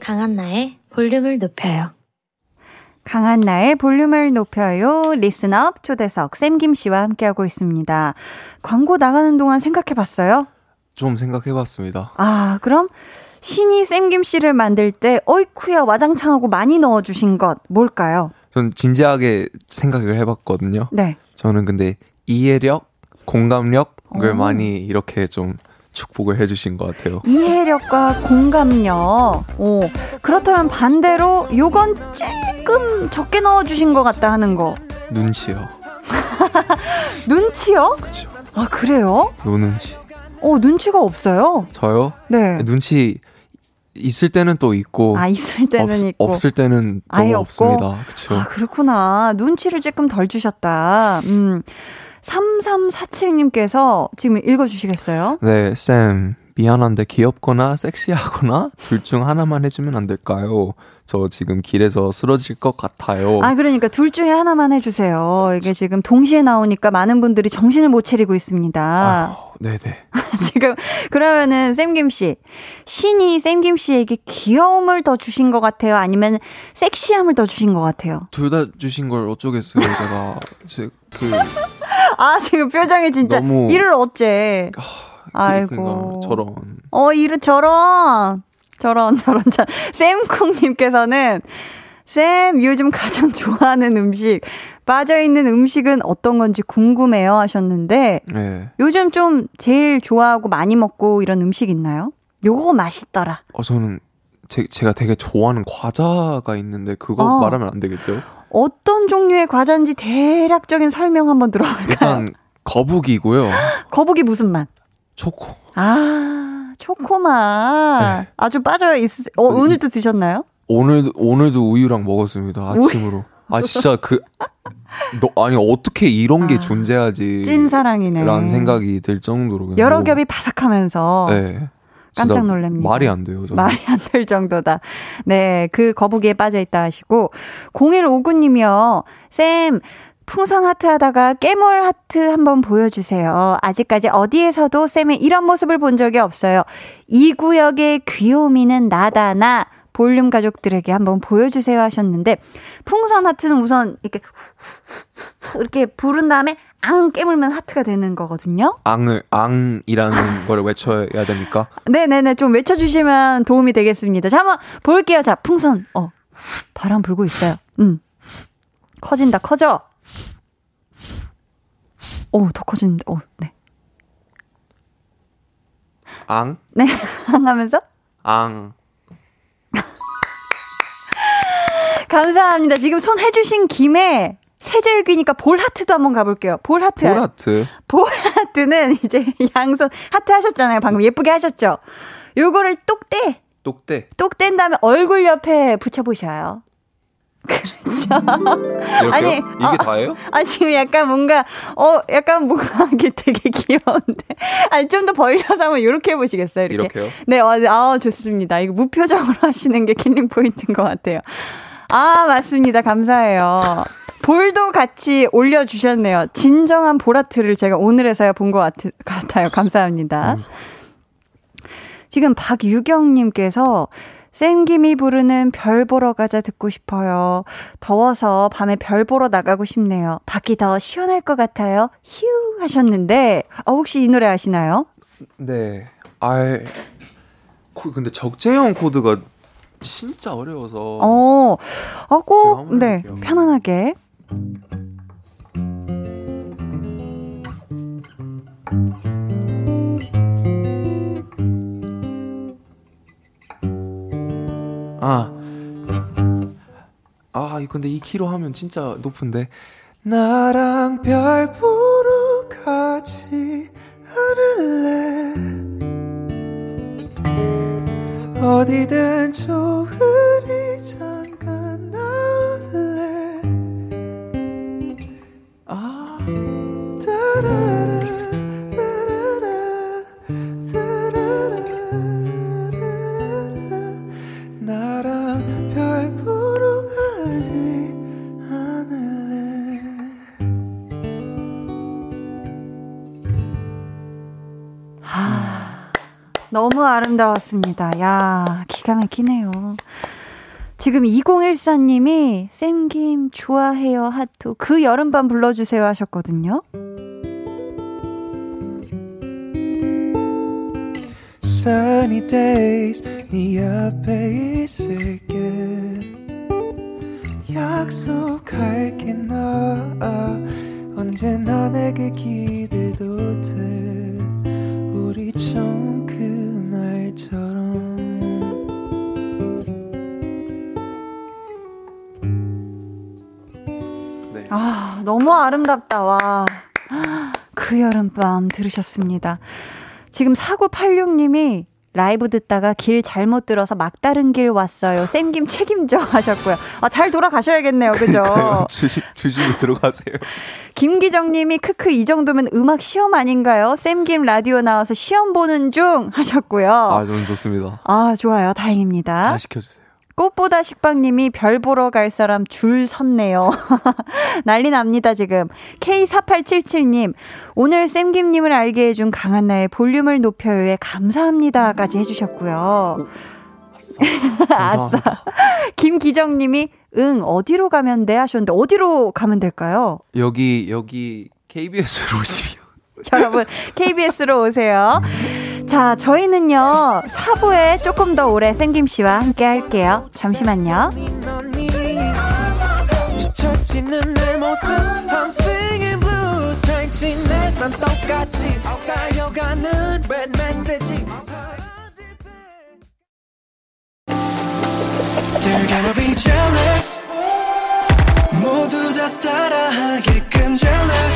강한나의 볼륨을 높여요. 강한 나의 볼륨을 높여요. 리스업 초대석 쌤김 씨와 함께하고 있습니다. 광고 나가는 동안 생각해 봤어요? 좀 생각해 봤습니다. 아, 그럼 신이 쌤김 씨를 만들 때 어이쿠야 와장창하고 많이 넣어 주신 것 뭘까요? 전 진지하게 생각을 해 봤거든요. 네. 저는 근데 이해력, 공감력을 오. 많이 이렇게 좀 축복을 해주신 것 같아요. 이해력과 공감력. 오, 그렇다면 반대로 요건 조금 적게 넣어주신 것 같다 하는 거. 눈치요. [LAUGHS] 눈치요? 그렇죠. 아 그래요? 노눈치. 어 눈치가 없어요. 저요? 네. 눈치 있을 때는 또 있고 아 있을 때는 없, 있고 없을 때는 아예 없습니다. 그렇죠. 아 그렇구나. 눈치를 조금 덜 주셨다. 음. 3347님께서 지금 읽어주시겠어요? 네, 쌤. 미안한데 귀엽거나 섹시하거나 둘 중 하나만 해주면 안 될까요? 저 지금 길에서 쓰러질 것 같아요. 아, 그러니까 둘 중에 하나만 해주세요. 이게 지금 동시에 나오니까 많은 분들이 정신을 못 차리고 있습니다. 아, 네네. [LAUGHS] 지금, 그러면은, 쌤김 씨. 신이 쌤김 씨에게 귀여움을 더 주신 것 같아요? 아니면 섹시함을 더 주신 것 같아요? 둘 다 주신 걸 어쩌겠어요, 제가. 제, 그. [LAUGHS] 아, 지금 표정이 진짜. 너무... 이를 어째. 아, 아이고. 저런. 어, 이를 저런. 저런, 저런, 저런. 쌤콩님께서는, 쌤, 요즘 가장 [LAUGHS] 좋아하는 음식, 빠져있는 음식은 어떤 건지 궁금해요 하셨는데, 네. 요즘 좀 제일 좋아하고 많이 먹고 이런 음식 있나요? 요거 맛있더라. 어, 저는 제, 제가 되게 좋아하는 과자가 있는데, 그거 어. 말하면 안 되겠죠? 어떤 종류의 과자인지 대략적인 설명 한번 들어볼까요? 일단, 거북이고요. [GASPS] 거북이 무슨 맛? 초코. 아, 초코맛. 네. 아주 빠져 있, 어, 오늘도 드셨나요? 오늘, 오늘도 우유랑 먹었습니다. 아침으로. 아, 진짜 그, 너, 아니, 어떻게 이런 게 아, 존재하지. 찐사랑이네. 라는 생각이 들 정도로. 여러 뭐, 겹이 바삭하면서. 네. 깜짝 놀랍니다. 말이 안 돼요. 저는. 말이 안 될 정도다. 네, 그 거북이에 빠져 있다 하시고 0159님이요. 쌤, 풍선 하트 하다가 깨물 하트 한번 보여주세요. 아직까지 어디에서도 쌤의 이런 모습을 본 적이 없어요. 이 구역의 귀요미는 나다나 볼륨 가족들에게 한번 보여주세요 하셨는데 풍선 하트는 우선 이렇게 이렇게 부른 다음에 앙 깨물면 하트가 되는 거거든요. 앙을 앙이라는 걸 외쳐야 됩니까? 네네네 좀 외쳐주시면 도움이 되겠습니다. 자 한번 볼게요. 자 풍선 어 바람 불고 있어요. 음 커진다 커져. 오더 커진다. 오 네. 앙? 네, [LAUGHS] 앙 하면서? 앙. 감사합니다. 지금 손 해주신 김에 세젤귀니까 볼 하트도 한번 가볼게요. 볼 하트. 볼 하트. 볼 하트는 [LAUGHS] 이제 양손 하트 하셨잖아요. 방금 예쁘게 하셨죠. 요거를 똑 떼. 똑 떼. 똑뗀 다음에 얼굴 옆에 붙여보셔요. [LAUGHS] 그렇죠. 아니 이게 어, 다예요? [LAUGHS] 아 지금 약간 뭔가 어 약간 뭔가 이게 되게 귀여운데 아니 좀 더 벌려서 한번 이렇게 해보시겠어요? 이렇게. 이렇게요? 네, 어, 아 좋습니다. 이거 무표정으로 하시는 게 killing point인 것 같아요. 아 맞습니다. 감사해요. 볼도 같이 올려주셨네요. 진정한 보라트를 제가 오늘에서야 본 것 같아요. 감사합니다. 지금 박유경님께서 쌤김이 부르는 별 보러 가자 듣고 싶어요. 더워서 밤에 별 보러 나가고 싶네요. 밖이 더 시원할 것 같아요. 휴 하셨는데 어, 혹시 이 노래 아시나요? 네. 아, 근데 적재형 코드가 진짜 어려워서. 어, 어, 꼭, 네, 편안하게. 아. 아, 근데 이 키로 하면 진짜 높은데. 나랑 별 보러 가지 않을래? 어디든 좋으니 잠깐 나올래? 아 따라라 너무 아름다웠습니다. 야, 기가 막히네요. 지금 2014님이 쌤김 좋아해요 하트 그 여름밤 불러주세요 하셨거든요. Sunny days 네 옆에 있을게 약속할게 나 언제나 내게 기대도 돼 우리 처 너무 아름답다 와. 그 여름밤 들으셨습니다. 지금 4986님이 라이브 듣다가 길 잘못 들어서 막다른 길 왔어요. 쌤김 책임져 하셨고요. 아, 잘 돌아가셔야겠네요. 그죠? 조심, 조심히 들어가세요. 김기정 님이 크크 이 정도면 음악 시험 아닌가요? 쌤김 라디오 나와서 시험 보는 중 하셨고요. 아, 저는 좋습니다. 아, 좋아요. 다행입니다. 다 시켜주세요. 꽃보다 식빵님이 별 보러 갈 사람 줄 섰네요. [LAUGHS] 난리 납니다, 지금. K4877님, 오늘 쌤김님을 알게 해준 강한나의 볼륨을 높여요에 감사합니다까지 해주셨고요. [LAUGHS] 아싸. 김기정님이, 응, 어디로 가면 돼? 하셨는데, 어디로 가면 될까요? 여기, 여기, KBS로 오시면. [LAUGHS] 여러분, KBS로 오세요. 자, 저희는요, 4부에 조금 더 오래 생김 씨와 함께 할게요. 잠시만요. They're gonna 모두 다 따라하게끔 jealous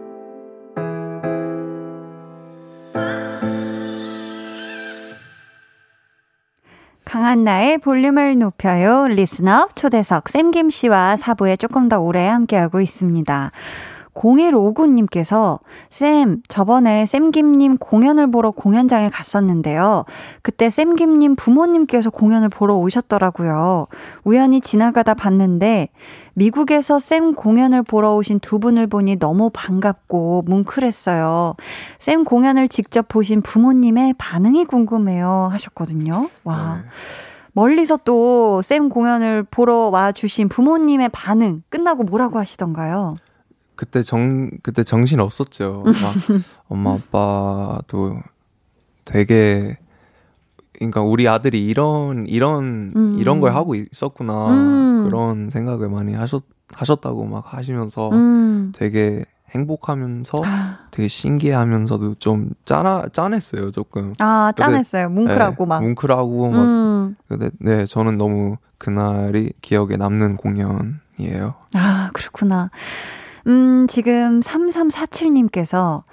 강한나의 볼륨을 높여요. 리스너 초대석 쌤김 씨와 사부에 조금 더 오래 함께하고 있습니다. 0159님께서 쌤, 저번에 쌤김님 공연을 보러 공연장에 갔었는데요. 그때 쌤김님 부모님께서 공연을 보러 오셨더라고요. 우연히 지나가다 봤는데 미국에서 쌤 공연을 보러 오신 두 분을 보니 너무 반갑고 뭉클했어요. 쌤 공연을 직접 보신 부모님의 반응이 궁금해요. 하셨거든요. 와. 네. 멀리서 또 쌤 공연을 보러 와 주신 부모님의 반응 끝나고 뭐라고 하시던가요? 그때 정 그때 정신 없었죠. 막 [LAUGHS] 엄마 아빠도 되게 그러니까 우리 아들이 이런 이런 음. 이런 걸 하고 있었구나 음. 그런 생각을 많이 하셨 하셨다고 막 하시면서 음. 되게 행복하면서 아. 되게 신기해하면서도 좀 짠하 짠했어요 조금. 아 짠했어요. 뭉클하고 네, 막. 뭉클하고 막. 음. 근데 네 저는 너무 그날이 기억에 남는 공연이에요. 아 그렇구나. 음, 지금 3347님께서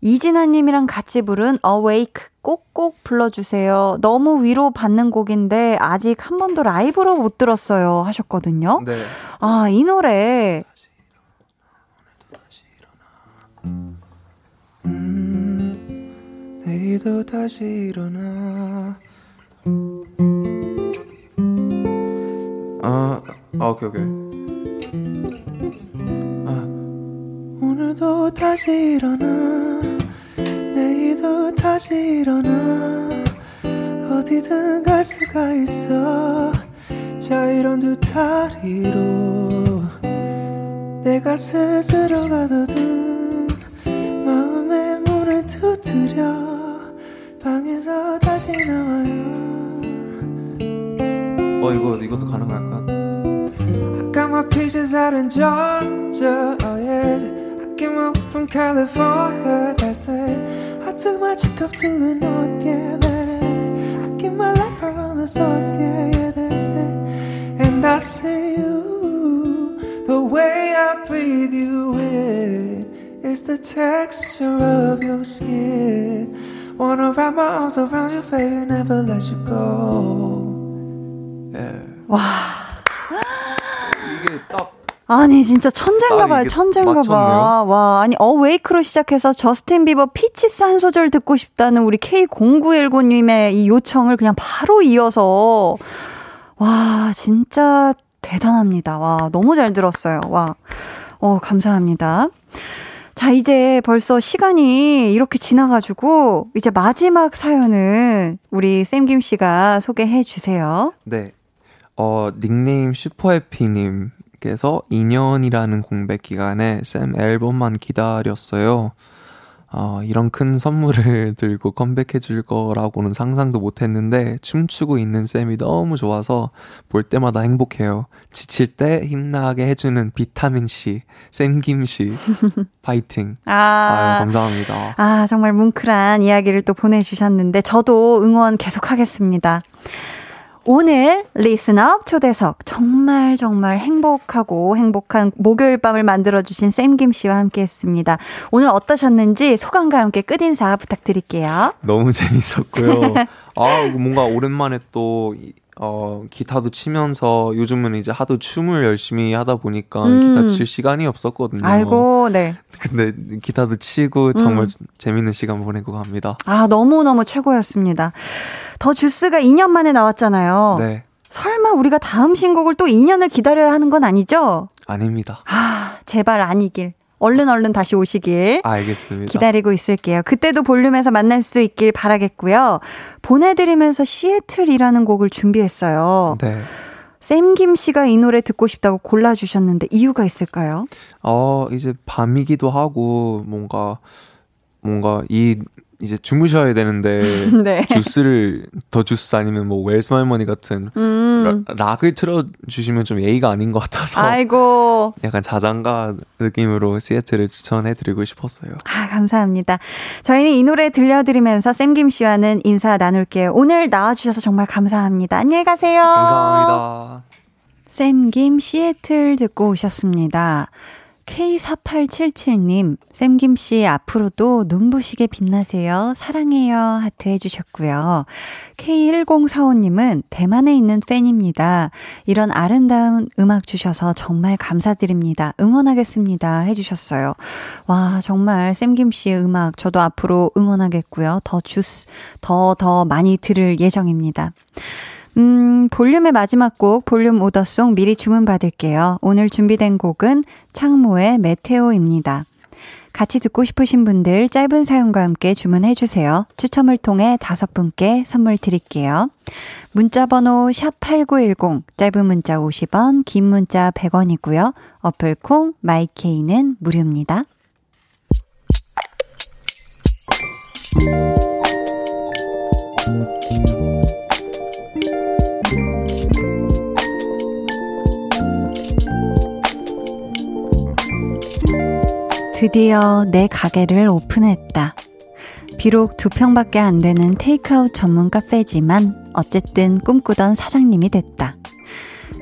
이진아님이랑 같이 부른 Awake 꼭꼭 불러주세요. 너무 위로 받는 곡인데 아직 한 번도 라이브로 못 들었어요. 하셨거든요. 네. 아, 이 노래. 음, 내일도 다시 일어나. 아, 아 오케이, 오케이. 오늘도 다시 일어나. 내일도 다시 일어나. 어디든 갈 수가 있어. 자이런 두 다리로 내가 스스로 가둬둔 마음의 문을 두드려 방에서 다시 나와요. 어 이거 이것도 가능할까? 아까 my pieces out in Georgia, oh yeah. I came up from California, that's it. I took my chick up to the north, yeah, that it. I get my life around the source, yeah, yeah, that's it. And I say you, the way I breathe you in is the texture of your skin. Wanna wrap my arms around your baby, never let you go. Yeah. 와. 아니 진짜 천재인가 봐요. 천재인가 봐. 와, 아니 Awake로 시작해서 저스틴 비버 Peaches 한 소절 듣고 싶다는 우리 K0919 님의 이 요청을 그냥 바로 이어서 와, 진짜 대단합니다. 와, 너무 잘 들었어요. 와. 어, 감사합니다. 자, 이제 벌써 시간이 이렇게 지나가지고, 이제 마지막 사연을 우리 쌤김 씨가 소개해 주세요. 네. 어, 닉네임 슈퍼해피님 께서 2년이라는 공백 기간에 쌤 앨범만 기다렸어요. 어, 이런 큰 선물을 [LAUGHS] 들고 컴백해 줄 거라고는 상상도 못 했는데 춤추고 있는 쌤이 너무 좋아서 볼 때마다 행복해요. 지칠 때 힘나게 해주는 비타민C, 쌤김씨, [LAUGHS] 파이팅. 아, 아, 감사합니다. 아, 정말 뭉클한 이야기를 또 보내주셨는데 저도 응원 계속 하겠습니다. 오늘 리스업 초대석 정말 정말 행복하고 행복한 목요일 밤을 만들어주신 쌤김 씨와 함께 했습니다. 오늘 어떠셨는지 소감과 함께 끝인사 부탁드릴게요. 너무 재밌었고요. [LAUGHS] 아, 뭔가 오랜만에 또 어, 기타도 치면서 요즘은 이제 하도 춤을 열심히 하다 보니까 음. 기타 칠 시간이 없었거든요. 아이고, 네. 근데 기타도 치고 정말 음. 재밌는 시간 보내고 갑니다. 아, 너무너무 최고였습니다. 더 주스가 2년 만에 나왔잖아요. 네. 설마 우리가 다음 신곡을 또 2년을 기다려야 하는 건 아니죠? 아닙니다. 아, 제발 아니길. 얼른 얼른 다시 오시길. 알겠습니다. 기다리고 있을게요. 그때도 볼륨에서 만날 수 있길 바라겠고요. 보내드리면서 시애틀이라는 곡을 준비했어요. 네. 샘김 씨가 이 노래 듣고 싶다고 골라주셨는데 이유가 있을까요? 어, 이제 밤이기도 하고 뭔가 뭔가 이 이제 주무셔야 되는데 [LAUGHS] 네. 주스를 더 주스 아니면 뭐 웰스 말머니 같은 음. 락을 틀어 주시면 좀 예의가 아닌 것 같아서 아이고 약간 자장가 느낌으로 시애틀을 추천해 드리고 싶었어요. 아 감사합니다. 저희는 이 노래 들려드리면서 샘김 씨와는 인사 나눌게요. 오늘 나와 주셔서 정말 감사합니다. 안녕히 가세요. 감사합니다. 샘김 시애틀 듣고 오셨습니다. K4877님, 쌤김씨 앞으로도 눈부시게 빛나세요. 사랑해요. 하트 해주셨고요. K1045님은 대만에 있는 팬입니다. 이런 아름다운 음악 주셔서 정말 감사드립니다. 응원하겠습니다. 해주셨어요. 와, 정말 쌤김씨의 음악 저도 앞으로 응원하겠고요. 더 주스, 더, 더 많이 들을 예정입니다. 음, 볼륨의 마지막 곡, 볼륨 오더송 미리 주문받을게요. 오늘 준비된 곡은 창모의 메테오입니다. 같이 듣고 싶으신 분들 짧은 사연과 함께 주문해 주세요. 추첨을 통해 다섯 분께 선물 드릴게요. 문자 번호 샵8910, 짧은 문자 50원, 긴 문자 100원이고요. 어플 콩, 마이케이는 무료입니다. 드디어 내 가게를 오픈했다. 비록 두 평밖에 안 되는 테이크아웃 전문 카페지만 어쨌든 꿈꾸던 사장님이 됐다.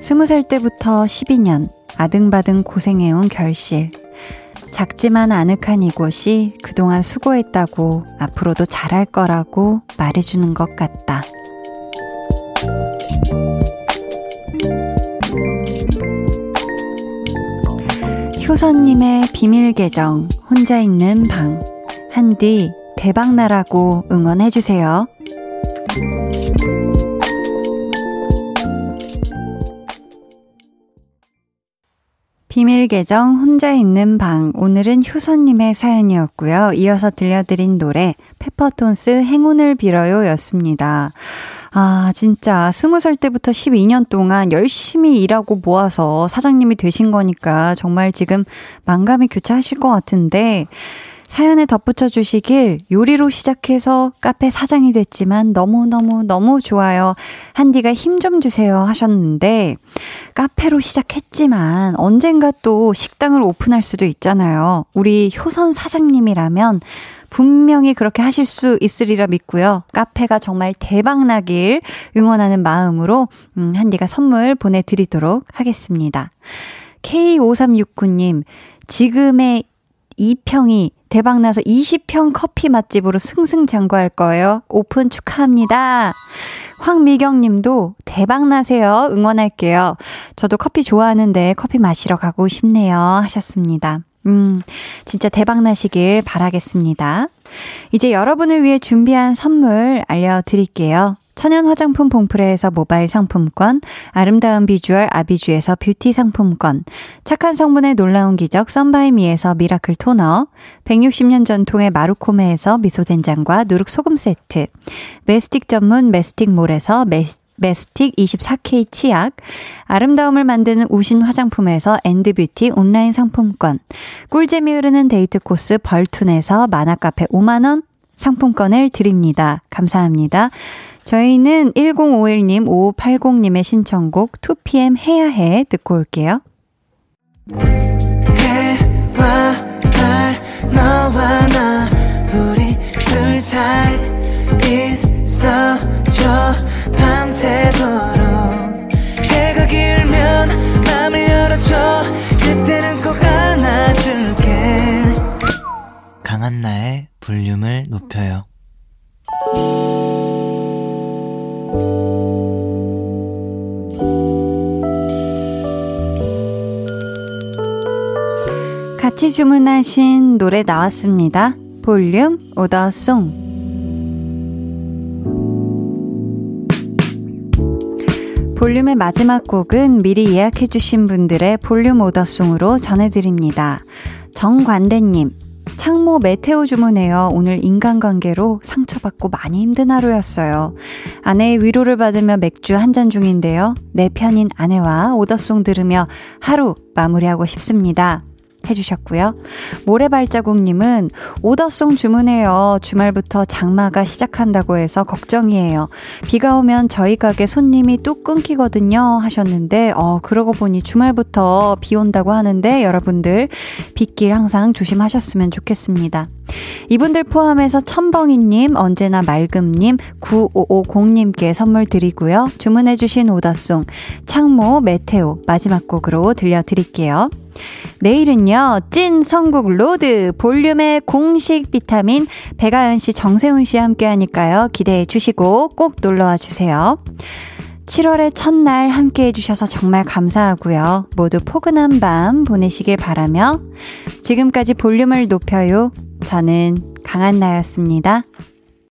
스무 살 때부터 12년 아등바등 고생해온 결실. 작지만 아늑한 이곳이 그동안 수고했다고 앞으로도 잘할 거라고 말해주는 것 같다. 효선님의 비밀 계정, 혼자 있는 방. 한디, 대박나라고 응원해주세요. 비밀 계정 혼자 있는 방 오늘은 효선님의 사연이었고요. 이어서 들려드린 노래 페퍼톤스 행운을 빌어요였습니다. 아, 진짜 스무 살 때부터 12년 동안 열심히 일하고 모아서 사장님이 되신 거니까 정말 지금 만감이 교차하실 것 같은데 사연에 덧붙여 주시길 요리로 시작해서 카페 사장이 됐지만 너무너무 너무 좋아요. 한디가 힘 좀 주세요 하셨는데 카페로 시작했지만 언젠가 또 식당을 오픈할 수도 있잖아요. 우리 효선 사장님이라면 분명히 그렇게 하실 수 있으리라 믿고요. 카페가 정말 대박 나길 응원하는 마음으로 음, 한디가 선물 보내 드리도록 하겠습니다. K5369님, 지금의 2평이 대박나서 20평 커피 맛집으로 승승장구할 거예요. 오픈 축하합니다. 황미경 님도 대박나세요. 응원할게요. 저도 커피 좋아하는데 커피 마시러 가고 싶네요. 하셨습니다. 음, 진짜 대박나시길 바라겠습니다. 이제 여러분을 위해 준비한 선물 알려드릴게요. 천연 화장품 봉프레에서 모바일 상품권, 아름다운 비주얼 아비주에서 뷰티 상품권, 착한 성분의 놀라운 기적 썬바이미에서 miracle 토너, 160년 전통의 마루코메에서 미소된장과 누룩소금 세트, 메스틱 전문 메스틱몰에서 메스 메스틱 24K 치약, 아름다움을 만드는 우신 화장품에서 엔드뷰티 온라인 상품권, 꿀잼이 흐르는 데이트 코스 벌툰에서 만화카페 5만원 상품권을 드립니다. 감사합니다. 저희는 1051님, 5580님의 신청곡 2PM 해야 해 듣고 올게요. 해와 달, 너와 나, 우리 둘 사이 있어줘, 밤새도록. 해가 길면 맘을 열어줘, 그때는 꼭 안아줄게. 강한나의 볼륨을 높여요. 같이 주문하신 노래 나왔습니다. 볼륨 오더송. 볼륨의 마지막 곡은 미리 예약해주신 분들의 볼륨 오더송으로 전해드립니다. 정관대님, 창모 메테오 주문해요. 오늘 인간관계로 상처받고 많이 힘든 하루였어요. 아내의 위로를 받으며 맥주 한 잔 중인데요. 내 편인 아내와 오더송 들으며 하루 마무리하고 싶습니다. 해주셨고요. 모래발자국님은 오더송 주문해요. 주말부터 장마가 시작한다고 해서 걱정이에요. 비가 오면 저희 가게 손님이 뚝 끊기거든요. 하셨는데, 어, 그러고 보니 주말부터 비 온다고 하는데 여러분들 빗길 항상 조심하셨으면 좋겠습니다. 이분들 포함해서 천벙이님, 언제나 맑음님, 9550님께 선물 드리고요. 주문해주신 order song, 창모, METEOR 마지막 곡으로 들려드릴게요. 내일은요, 찐 선곡 로드 볼륨의 공식 비타민 배가연 씨, 정세훈 씨 함께 하니까요. 기대해 주시고 꼭 놀러 와 주세요. 7월의 첫날 함께 해주셔서 정말 감사하고요. 모두 포근한 밤 보내시길 바라며 지금까지 볼륨을 높여요. 저는 강한나였습니다.